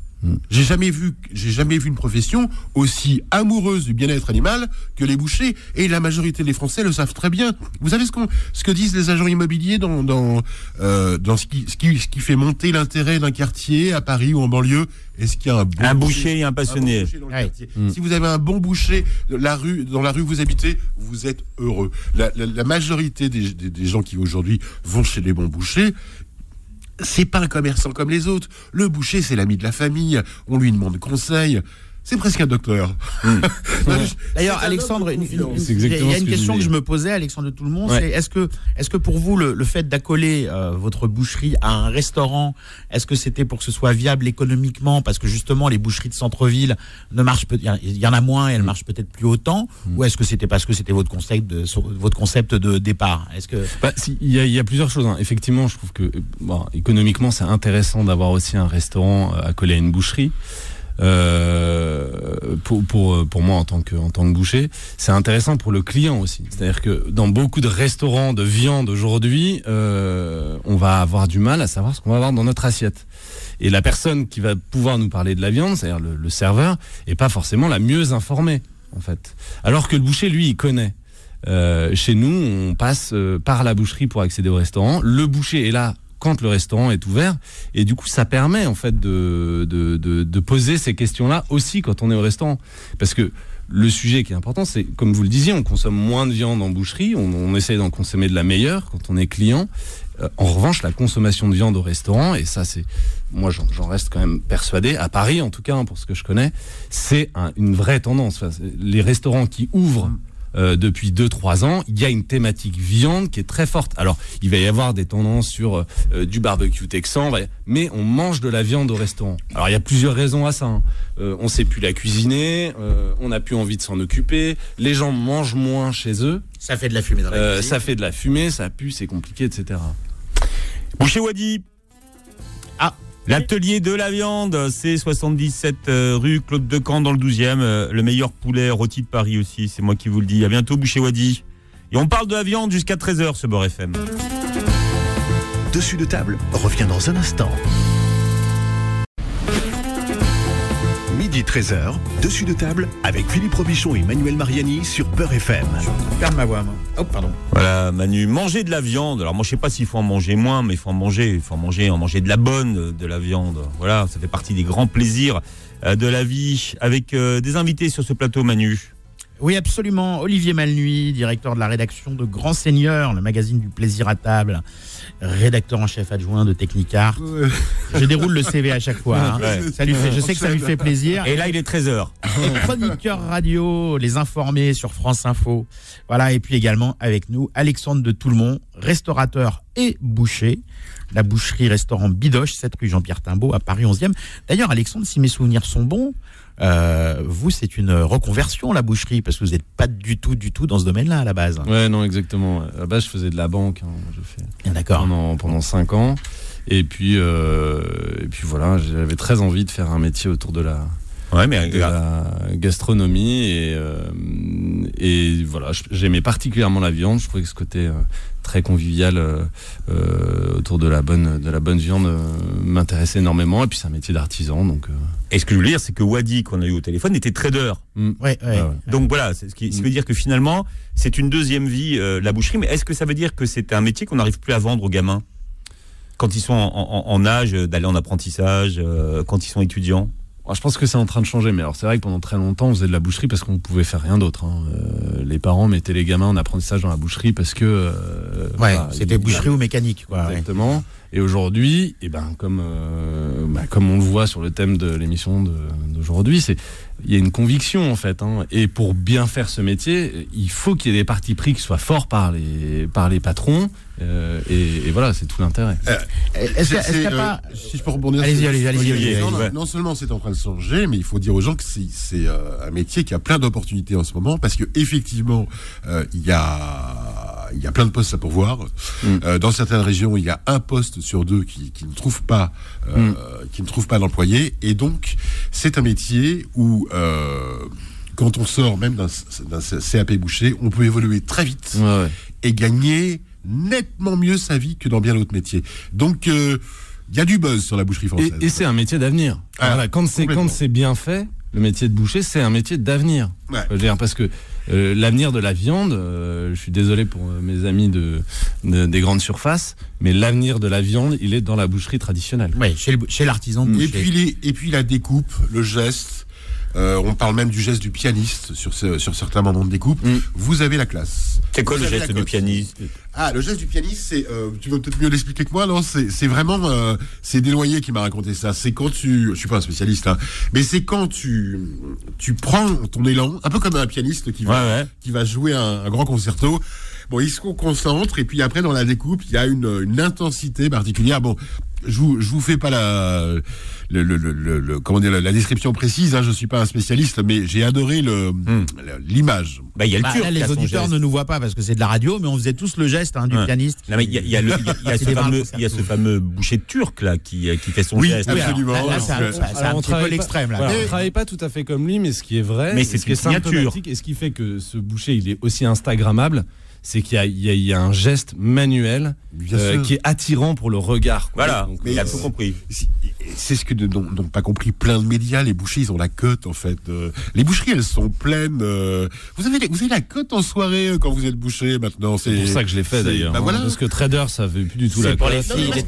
J'ai jamais vu, j'ai jamais vu une profession aussi amoureuse du bien-être animal que les bouchers. Et la majorité des Français le savent très bien. Vous savez ce qu'on, ce que disent les agents immobiliers dans dans euh, dans ce qui ce qui ce qui fait monter l'intérêt d'un quartier à Paris ou en banlieue? Est-ce qu'il y a un bon Un boucher et un un bon passionné. boucher dans le Ouais. quartier. Si vous avez un bon boucher de la rue, dans la rue où vous habitez, vous êtes heureux. La, la- la majorité des, des- des gens qui aujourd'hui vont chez les bons bouchers, c'est pas un commerçant comme les autres. Le boucher, c'est l'ami de la famille. On lui demande conseil. C'est presque un docteur. D'ailleurs, C'est un Alexandre, il y a- une que question que je me posais, Alexandre de Toulmont, Ouais. c'est est-ce que, est-ce que pour vous, le, le fait d'accoler euh, votre boucherie à un restaurant, est-ce que c'était pour que ce soit viable économiquement? Parce que justement, les boucheries de centre-ville ne marchent peut- il y en- a moins et elles marchent peut-être plus autant. Ou est-ce que c'était parce que c'était votre concept de, votre concept de départ? Est-ce que Bah, si, il y, a- il y a plusieurs choses. hein. Effectivement, je trouve que euh, bon, économiquement, c'est intéressant d'avoir aussi un restaurant euh, accolé à une boucherie. Euh, pour, pour, moi en tant que, boucher, c'est intéressant pour le client aussi. C'est-à-dire que dans beaucoup de restaurants de viande aujourd'hui, euh, on va avoir du mal à savoir ce qu'on va avoir dans notre assiette. Et la personne qui va pouvoir nous parler de la viande, c'est-à-dire le, serveur, est pas forcément la mieux informée en fait. Alors que le boucher, lui, il connaît. Euh, chez nous, on passe euh, par la boucherie pour accéder au restaurant. Le boucher est là quand le restaurant est ouvert, et du coup, ça permet en fait de, poser ces questions-là aussi quand on est au restaurant, parce que le sujet qui est important, c'est comme vous le disiez, on consomme moins de viande en boucherie, on, on essaye d'en consommer de la meilleure quand on est client. Euh, en revanche, la consommation de viande au restaurant, et ça, c'est moi, j'en reste quand même persuadé, à Paris en tout cas, hein, pour ce que je connais, c'est un- une vraie tendance. Les restaurants qui ouvrent euh, depuis 2-3 ans, il y a une thématique viande qui est très forte. Alors, il va y avoir des tendances sur euh, du barbecue texan, mais on mange de la viande au restaurant. Alors, il y a plusieurs raisons à ça. hein. Euh, on sait plus la cuisiner, euh, on n'a plus envie de s'en occuper, les gens mangent moins chez eux, ça fait de la fumée dans la euh, cuisine ça fait de la fumée, ça pue, c'est compliqué, etc. Boucher Wadi. L'atelier de la viande, c'est 77 euh, rue Claude Decamp dans le 12e. euh, le meilleur poulet rôti de Paris aussi, c'est moi qui vous le dis. À bientôt, Boucher Wadi. Et on parle de la viande jusqu'à 13h, ce Beurre FM. Dessus de table revient dans un instant. 13h, dessus de table avec Philippe Robichon et Manuel Mariani sur Peur FM. Ferme ma voix, moi. Oh, pardon. Voilà, Manu, manger de la viande. Alors moi, je sais pas s'il faut en manger moins, mais il faut en manger. Il faut en manger, en manger de la bonne, euh, de la viande. Voilà, ça fait partie des grands plaisirs euh, de la vie. Avec euh, des invités sur ce plateau, Manu. Oui, absolument. Olivier Malnuit, directeur de la rédaction de Grand Seigneur, le magazine du plaisir à table, rédacteur en chef adjoint de Technicart. Je déroule le CV à chaque fois. hein. Ouais. Ça lui fait, je sais que ça lui fait plaisir. Et là, il est 13h. Et chroniqueur radio, les informés sur France Info. Voilà, et puis également avec nous Alexandre de Toulmont, restaurateur et boucher. La boucherie restaurant Bidoche, 7 rue Jean-Pierre Timbaud à Paris 11e. D'ailleurs, Alexandre, si mes souvenirs sont bons, euh, vous, c'est une reconversion, la boucherie, parce que vous n'êtes pas du tout, du tout dans ce domaine-là à la base. Ouais, non, exactement. À la base, je faisais de la banque. hein. Je fais Ah, D'accord. pendant pendant cinq ans. Et puis euh, et puis voilà, j'avais très envie de faire un métier autour de la Ouais, mais de la gastronomie et euh, et voilà, j'aimais particulièrement la viande. Je trouvais que ce côté euh, très convivial euh, autour de la bonne de la bonne viande m'intéressait énormément. Et puis c'est un métier d'artisan, donc. Et ce que je veux dire, c'est que Wadi, qu'on a eu au téléphone, était trader. mm. Ouais, ouais. Ah ouais. Donc voilà, ce qui, qui veut dire que finalement, c'est une deuxième vie, la boucherie. Mais est-ce que ça veut dire que c'est un métier qu'on n'arrive plus à vendre aux gamins? Quand ils sont en, en- en âge d'aller en apprentissage, euh, quand ils sont étudiants? Alors, je pense que c'est en train de changer, mais alors c'est vrai que pendant très longtemps on faisait de la boucherie parce qu'on pouvait faire rien d'autre. hein. Euh, les parents mettaient les gamins en apprentissage dans la boucherie parce que euh, Ouais, c'était boucherie ou mécanique, quoi. ouais. Exactement. Et aujourd'hui, et ben comme euh, bah, comme on le voit sur le thème de l'émission d'aujourd'hui, c'est il y a une conviction en fait. hein. et pour bien faire ce métier, il faut qu'il y ait des partis pris qui soient forts par les par les patrons. euh, et, et voilà, c'est tout l'intérêt. Est-ce qu'il y a- est-ce y a c'est, pas. euh, si je peux rebondir Allez-y, non, seulement c'est en train de changer, mais il faut dire aux gens que c'est c'est, euh, un métier qui a plein d'opportunités en ce moment parce que effectivement euh, il y a il y a plein de postes à pourvoir. Mm. Euh, dans certaines régions, il y a un poste sur deux qui, qui ne trouve pas euh, Mm. qui ne trouve pas d'employé et donc c'est un métier où euh, quand on sort même d'un CAP boucher, on peut évoluer très vite Ouais, ouais. et gagner nettement mieux sa vie que dans bien d'autres métiers. Donc, euh, il y a du buzz sur la boucherie française. Et, et c'est un métier d'avenir. Ah, voilà, quand c'est bien fait, le métier de boucher, c'est un métier d'avenir. Ouais. Parce que euh, l'avenir de la viande, euh, je suis désolé pour mes amis de, de- des grandes surfaces, mais l'avenir de la viande, il est dans la boucherie traditionnelle. Ouais, chez l'artisan Et boucher. puis, les, et puis la découpe, le geste. Euh, on parle même du geste du pianiste sur, ce- sur certains moments de découpe. Mm. Vous avez la classe. C'est quoi Vous le geste du pianiste Ah, le geste du pianiste, c'est, euh, tu veux peut-être mieux l'expliquer que moi, non? C'est c'est vraiment, euh, c'est Desnoyers qui m'a raconté ça. C'est quand tu, je suis pas un spécialiste, hein, mais c'est quand tu, tu prends ton élan, un peu comme un pianiste qui va, Ouais, ouais. qui va jouer un, un grand concerto. Bon, il se concentre et puis après dans la découpe, il y a une, une intensité particulière. Bon, je vous, je vous fais pas la, le, le, le, comment dire, la, description précise. Hein, je suis pas un spécialiste, mais j'ai adoré le, la- l'image. Bah, il y a le Bah, turc. là, les auditeurs ne nous voient pas parce que c'est de la radio, mais on faisait tous le geste hein, du Ouais. pianiste. Non, mais il y a, il y a le- il y a- y ce fameux, il y a ce fameux boucher turc là qui, euh, qui fait son Oui, geste. oui, alors, absolument. là, là, c'est un, Alors, un Alors, on travaille pas- l'extrême. Voilà, on travaille pas tout à fait comme lui, mais ce qui est vrai, Mais c'est ce qui est une signature. symptomatique, et ce qui fait que ce boucher, il est aussi instagrammable, c'est qu'il y a, il y a- il y a un geste manuel euh, qui est attirant pour le regard. quoi. Voilà, Donc, il a Mais, tout euh, compris. C'est ce que n'ont pas compris plein de médias. Les bouchers, ils ont la cote en fait. Euh, les boucheries, elles sont pleines. euh, vous avez vous avez la cote en soirée euh, quand vous êtes boucher maintenant. C'est pour ça que je l'ai fait d'ailleurs. bah hein, voilà. Parce que trader, ça fait plus du tout C'est la pour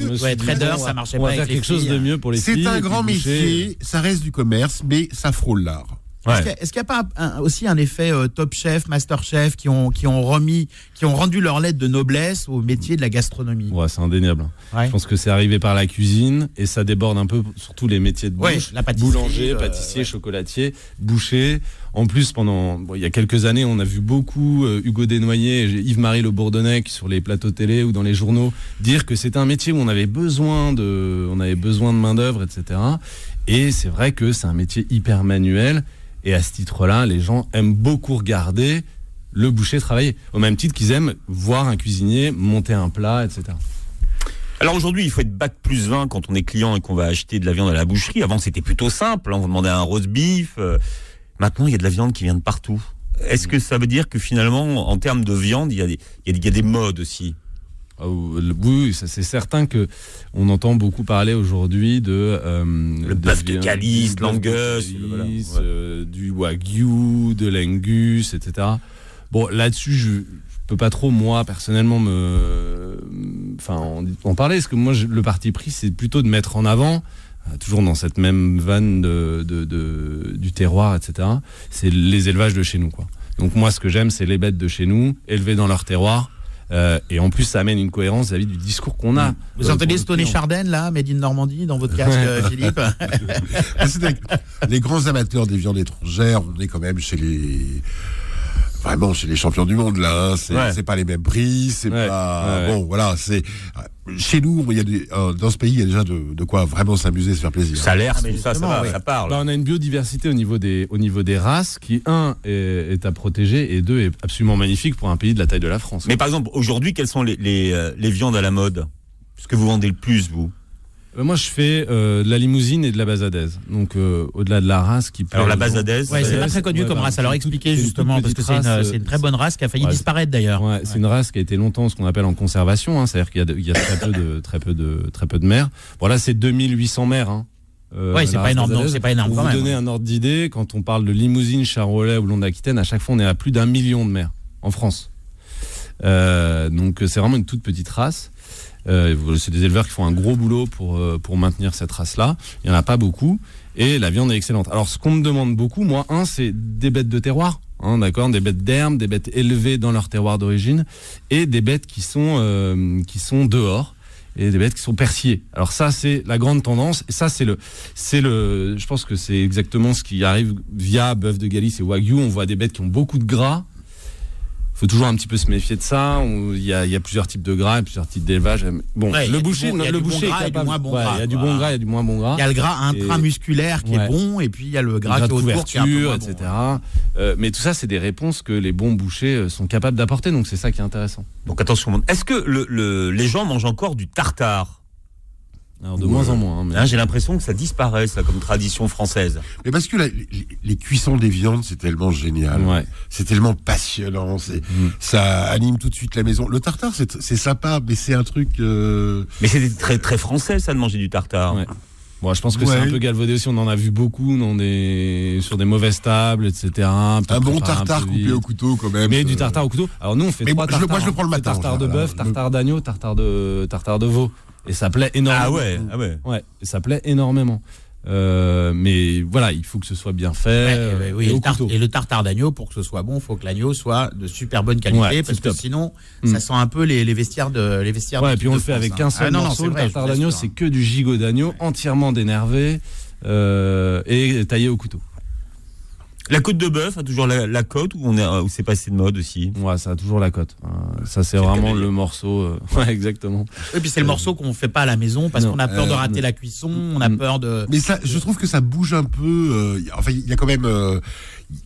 me suis ouais, trader, ça marchait on pas va faire quelque chose de mieux pour les filles. C'est un grand métier. Ça reste du commerce, mais ça frôle l'art. Est-ce qu'il a- n'y a pas un- aussi un effet euh, Top Chef, Master Chef qui ont, qui ont remis, qui ont rendu leur lettre de noblesse au métier de la gastronomie? Ouais, c'est indéniable. Ouais. Je pense que c'est arrivé par la cuisine et ça déborde un peu sur tous les métiers de Ouais, bouche. la pâtisserie, Boulanger, euh, pâtissier, chocolatier, boucher. En plus, pendant bon, il y a quelques années, on a vu beaucoup euh, Hugo Desnoyers et Yves-Marie Le Bourdonnec sur les plateaux télé ou dans les journaux dire que c'était un métier où on avait besoin de, on avait besoin de main d'œuvre, etc. Et c'est vrai que c'est un métier hyper manuel. Et à ce titre-là, les gens aiment beaucoup regarder le boucher travailler. Au même titre qu'ils aiment voir un cuisinier monter un plat, etc. Alors aujourd'hui, il faut être bac plus 20 quand on est client et qu'on va acheter de la viande à la boucherie. Avant, c'était plutôt simple. hein, On demandait un roast beef. euh, Maintenant, il y a de la viande qui vient de partout. Est-ce que ça veut dire que finalement, en termes de viande, il y a des, modes aussi? Oui, ça c'est certain que on entend beaucoup parler aujourd'hui de euh, Le bœuf de Calice, de l'Angus, Calice, voilà, ouais. euh, du wagyu, de l'angus, etc. Bon, là-dessus, je, je peux pas trop moi personnellement me, enfin, en, en parler, parce que moi, je- le parti pris, c'est plutôt de mettre en avant. euh, Toujours dans cette même vanne de, de- de- du terroir, etc. C'est les élevages de chez nous, quoi. Donc moi, ce que j'aime, c'est les bêtes de chez nous, élevées dans leur terroir. Euh, et en plus, ça amène une cohérence vis-à-vis du discours qu'on a. Vous euh, entendez et client. Chardenne, là, Made in Normandie, dans votre casque, euh, Philippe C'est des- les grands amateurs des viandes étrangères, on est quand même chez les vraiment chez les champions du monde là. hein. C'est Ouais. c'est pas les mêmes prix, c'est Ouais, pas ouais. bon. Voilà, c'est chez nous, il y a des, euh, dans ce pays, il y a déjà de, de quoi vraiment s'amuser, se faire plaisir. Ça, ça justement, va, oui. ça parle. Bah, on a une biodiversité au niveau des, au niveau des races qui, un, est, est à protéger et deux, est absolument magnifique pour un pays de la taille de la France. Mais par exemple, aujourd'hui, quelles sont les, les, euh, les viandes à la mode? Ce que vous vendez le plus, vous? Moi, je fais euh, de la limousine et de la basadaise. Donc, euh, au-delà de la race qui plaît Alors, la basadaise, Ouais, c'est pas très connu ouais, comme bah, race. Alors expliquez justement, parce que c'est une, très bonne race qui a failli Ouais, disparaître d'ailleurs. Ouais, c'est une race qui a été longtemps ce qu'on appelle en conservation, hein, c'est-à-dire qu'il y a, de- il y a très peu de très peu de très peu de mers. Voilà, c'est 2800 mers. Hein, euh, Ouais, c'est pas race énorme, basadaise. donc c'est pas énorme Pour quand vous même. donner un ordre d'idée, quand on parle de limousine, charolais ou long d'Aquitaine, à chaque fois on est à plus d'un million de mers en France. Euh, donc c'est vraiment une toute petite race. Euh, c'est des éleveurs qui font un gros boulot pour euh, pour maintenir cette race-là. Il y en a pas beaucoup et la viande est excellente. Alors ce qu'on me demande beaucoup, moi, un, c'est des bêtes de terroir. Hein, d'accord, des bêtes d'herbe, des bêtes élevées dans leur terroir d'origine, et des bêtes qui sont euh, qui sont dehors et des bêtes qui sont persillées. Alors ça, c'est la grande tendance. Et ça, c'est le, c'est le. Je pense que c'est exactement ce qui arrive via bœuf de Galice et wagyu. On voit des bêtes qui ont beaucoup de gras. Il faut toujours un petit peu se méfier de ça. Il y a, il y a plusieurs types de gras et plusieurs types d'élevage. Bon, Ouais, il le boucher, bon- il y a le du bon boucher capable. moins bon Ouais, gras, il y a du bon gras, il y a du moins bon gras. Il y a le gras intramusculaire qui est bon, et puis il y a le gras, gras qui est de autour qui est un peu couverture, moins etc. bon. Euh, mais tout ça, c'est des réponses que les bons bouchers euh, sont capables d'apporter. Donc c'est ça qui est intéressant. Donc attention, est-ce que le, le- les gens mangent encore du tartare? Alors de Ouais. moins en moins. hein, mais- J'ai l'impression que ça disparaît, ça, comme tradition française. Mais parce que la- les, les cuissons des viandes, c'est tellement génial. Ouais. C'est tellement passionnant. C'est, Mm. Ça anime tout de suite la maison. Le tartare, c'est, c'est sympa, mais c'est un truc. euh, Mais c'était très, très français, ça, de manger du tartare. Ouais. Bon, je pense que Ouais. c'est un peu galvaudé aussi. On en a vu beaucoup dans des, sur des mauvaises tables, etc. un bon un tartare coupé au couteau, quand même. Mais euh, du tartare au couteau. Alors nous, on fait Mais trois moi, je le- tartares. moi, je le prends le matin, Tartare de bœuf, tartare d'agneau, tartare de, tartare de veau. Et ça plaît énormément. Ah ouais, ah ouais. Ouais, et ça plaît énormément. Euh, mais voilà, il faut que ce soit bien fait. Ouais, euh, oui, et le tar- couteau. et le tartare d'agneau, pour que ce soit bon, il faut que l'agneau soit de super bonne qualité, Ouais, parce que top. sinon, Mm. ça sent un peu les, les vestiaires de les vestiaires. Ouais, de et puis on le fait avec hein. seul Ah, non, non, morceau. c'est le vrai, tartare d'agneau, c'est que du gigot d'agneau entièrement dénervé euh, et taillé au couteau. La côte de bœuf a toujours la, la côte ou, on est, ou c'est passé de mode aussi? Ouais, ça a toujours la cote. Euh, ça, c'est vraiment le morceau. euh, Ouais, exactement. Et puis c'est le morceau qu'on fait pas à la maison parce qu'on a peur de Euh, rater non. la cuisson, on a Mm. peur de. Mais ça, je trouve que ça bouge un peu. euh, enfin, il y a quand même, euh,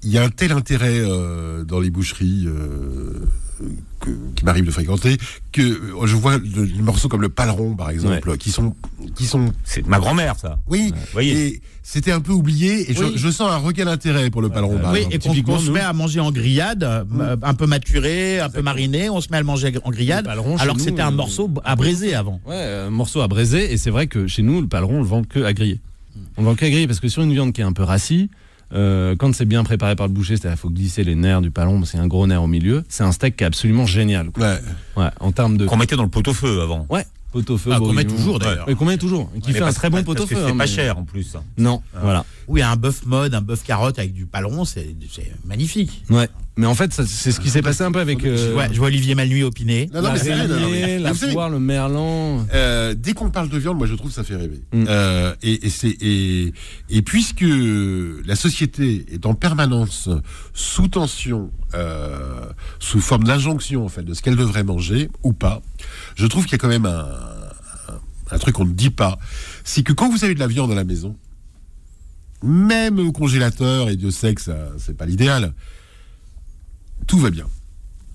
il y a un tel intérêt euh, dans les boucheries euh, que- qui m'arrive de fréquenter que euh, je vois des morceaux comme le paleron, par exemple, qui sont, qui sont, C'est ma grand-mère, ça. oui, Vous voyez et c'était un peu oublié. Et je- Oui. je, sens un regain d'intérêt pour le paleron. bah, par Oui, exemple. et qu'on qu'on se met à manger en grillade, euh, un peu maturé, un peu mariné, on se met à le manger en grillade, paleron, alors que c'était un euh, morceau à braiser avant. Ouais, un morceau à braiser. Et c'est vrai que chez nous, le paleron, on le vend que à griller. On le vend que à griller parce que sur une viande qui est un peu rassie, euh, quand c'est bien préparé par le boucher, c'est-à-dire qu'il faut glisser les nerfs du paleron, c'est un gros nerf au milieu. C'est un steak qui est absolument génial. quoi. Ouais. Ouais, en termes de Qu'on mettait dans le pot-au-feu avant. ouais, pot-au-feu. Ah, qu'on met toujours, d'ailleurs. Qu'on met toujours. Qui fait un très bon parce que pot-au-feu. C'est hein, pas mais- cher en plus. Non, voilà. Oui, un bœuf mode, un bœuf carotte avec du c'est c'est magnifique. Ouais. Mais en fait, c'est ce qui s'est passé un peu avec euh, Ouais, je vois Olivier Malnuit opiner. Non, non, la mais c'est vrai, non, mais- la savez, poire, le merlan. Euh, dès qu'on parle de viande, moi je trouve que ça fait rêver. Mm. Euh, et, et, c'est, et, et puisque la société est en permanence sous tension, euh, sous forme d'injonction en fait de ce qu'elle devrait manger ou pas, je trouve qu'il y a quand même un, un, un truc qu'on ne dit pas, c'est que quand vous avez de la viande à la maison, même au congélateur, et Dieu sait que ça c'est pas l'idéal, tout va bien.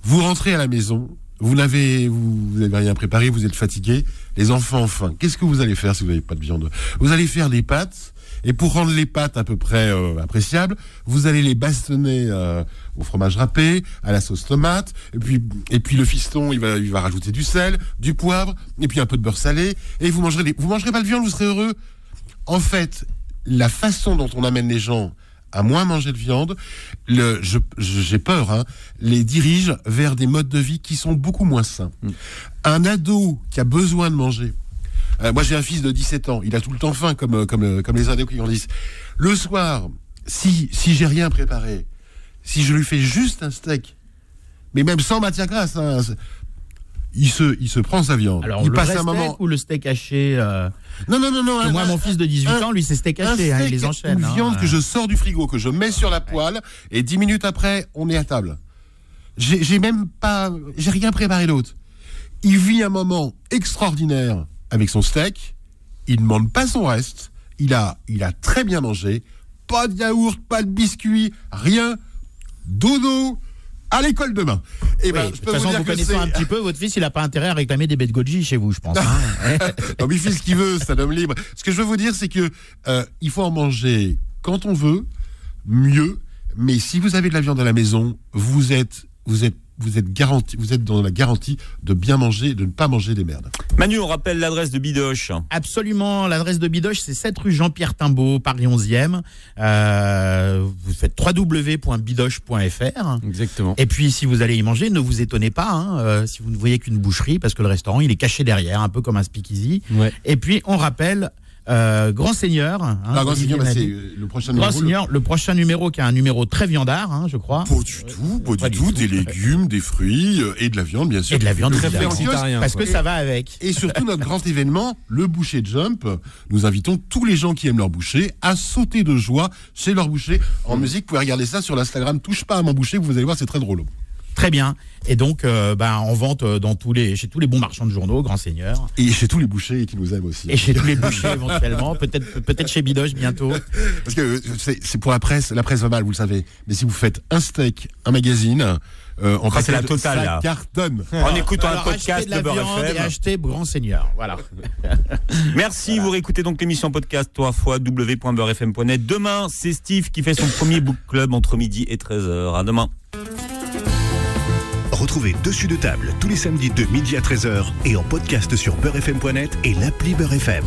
Vous rentrez à la maison, vous n'avez vous, rien préparé, vous êtes fatigué, les enfants faim. Qu'est-ce que vous allez faire si vous n'avez pas de viande? Vous allez faire des pâtes. Et pour rendre les pâtes à peu près euh, appréciables, vous allez les bastonner euh, au fromage râpé, à la sauce tomate, et puis et puis le fiston, il va il va rajouter du sel, du poivre, et puis un peu de beurre salé, et vous mangerez vous mangerez pas de viande, vous serez heureux. En fait, la façon dont on amène les gens à moins manger de viande, le, je, je- j'ai peur, hein, les dirige vers des modes de vie qui sont beaucoup moins sains. Un ado qui a besoin de manger, euh, moi j'ai un fils de 17 ans, il a tout le temps faim comme, euh, comme, euh, comme les ados qui grandissent. Le soir, si, si j'ai rien préparé, si je lui fais juste un steak, mais même sans matière grasse, hein, il se, il se prend sa viande. Alors, il le passe un moment. steak ou le steak haché euh, Non, non, non, non. un- Moi, mon fils de 18 un- ans, lui, c'est steak un haché. hein, il steak, les enchaîne. Une hein. viande que je sors du frigo, que je mets sur la poêle, et dix minutes après, on est à table. J'ai même pas, j'ai rien préparé d'autre. Il vit un moment extraordinaire avec son steak. Il ne demande pas son reste. Il a, il a très bien mangé. Pas de yaourt, pas de biscuits, rien. Dodo à l'école demain. Et Oui, ben, de je toute peux vous façon, dire vous connaissez un petit peu, votre fils, il n'a pas intérêt à réclamer des bêtes goji chez vous, je pense. hein. Non, mais il fait ce qu'il veut, c'est un homme libre. Ce que je veux vous dire, c'est que euh, il faut en manger quand on veut, mieux. Mais si vous avez de la viande à la maison, vous êtes, vous êtes, vous êtes garanti, vous êtes dans la garantie de bien manger, et de ne pas manger des merdes. Manu, on rappelle l'adresse de Bidoche. Absolument, l'adresse de Bidoche, c'est 7 rue Jean-Pierre Timbaud, Paris 11e. Euh, vous faites www.bidoche.fr. Exactement. Et puis, si vous allez y manger, ne vous étonnez pas hein, euh, si vous ne voyez qu'une boucherie, parce que le restaurant, il est caché derrière, un peu comme un speakeasy. Ouais. Et puis, on rappelle, euh, Grand Seigneur. hein, Ah, grand Olivier Seigneur, bah, c'est Nadi. euh, le prochain Grand numéro, le- Seigneur, le prochain numéro qui est un numéro très viandard, hein, je crois. Pas du tout, pas, Pas du du tout, tout. des légumes, des fruits euh, et de la viande, bien sûr. Et de la viande, Très. Parce que ça va avec. Et surtout notre grand événement, le boucher jump. Nous invitons tous les gens qui aiment leur boucher à sauter de joie chez leur boucher. En musique, vous pouvez regarder ça sur l'Instagram. Touche pas à mon boucher, vous allez voir, c'est très drôle. Très bien. Et donc, euh, ben, en vente euh, dans tous les, chez tous les bons marchands de journaux, Grand Seigneur. Et chez tous les bouchers qui nous aiment aussi. Et chez tous les bouchers éventuellement, peut-être peut-être chez Bidoche bientôt. Parce que euh, c'est c'est pour la presse, la presse va mal, vous le savez. Mais si vous faites un steak, un magazine, euh, en Ah, c'est la totale, ça là. cartonne. En écoutant un podcast achetez de la de Beurre viande et FM. achetez Grand Seigneur. Voilà. Merci, vous réécoutez donc l'émission podcast trois fois www.beurrefm.net. Demain, c'est Steve qui fait son premier book club entre midi et 13h. À demain. Retrouvez Dessus de table tous les samedis de midi à 13h et en podcast sur beurrefm.net et l'appli Beurre FM.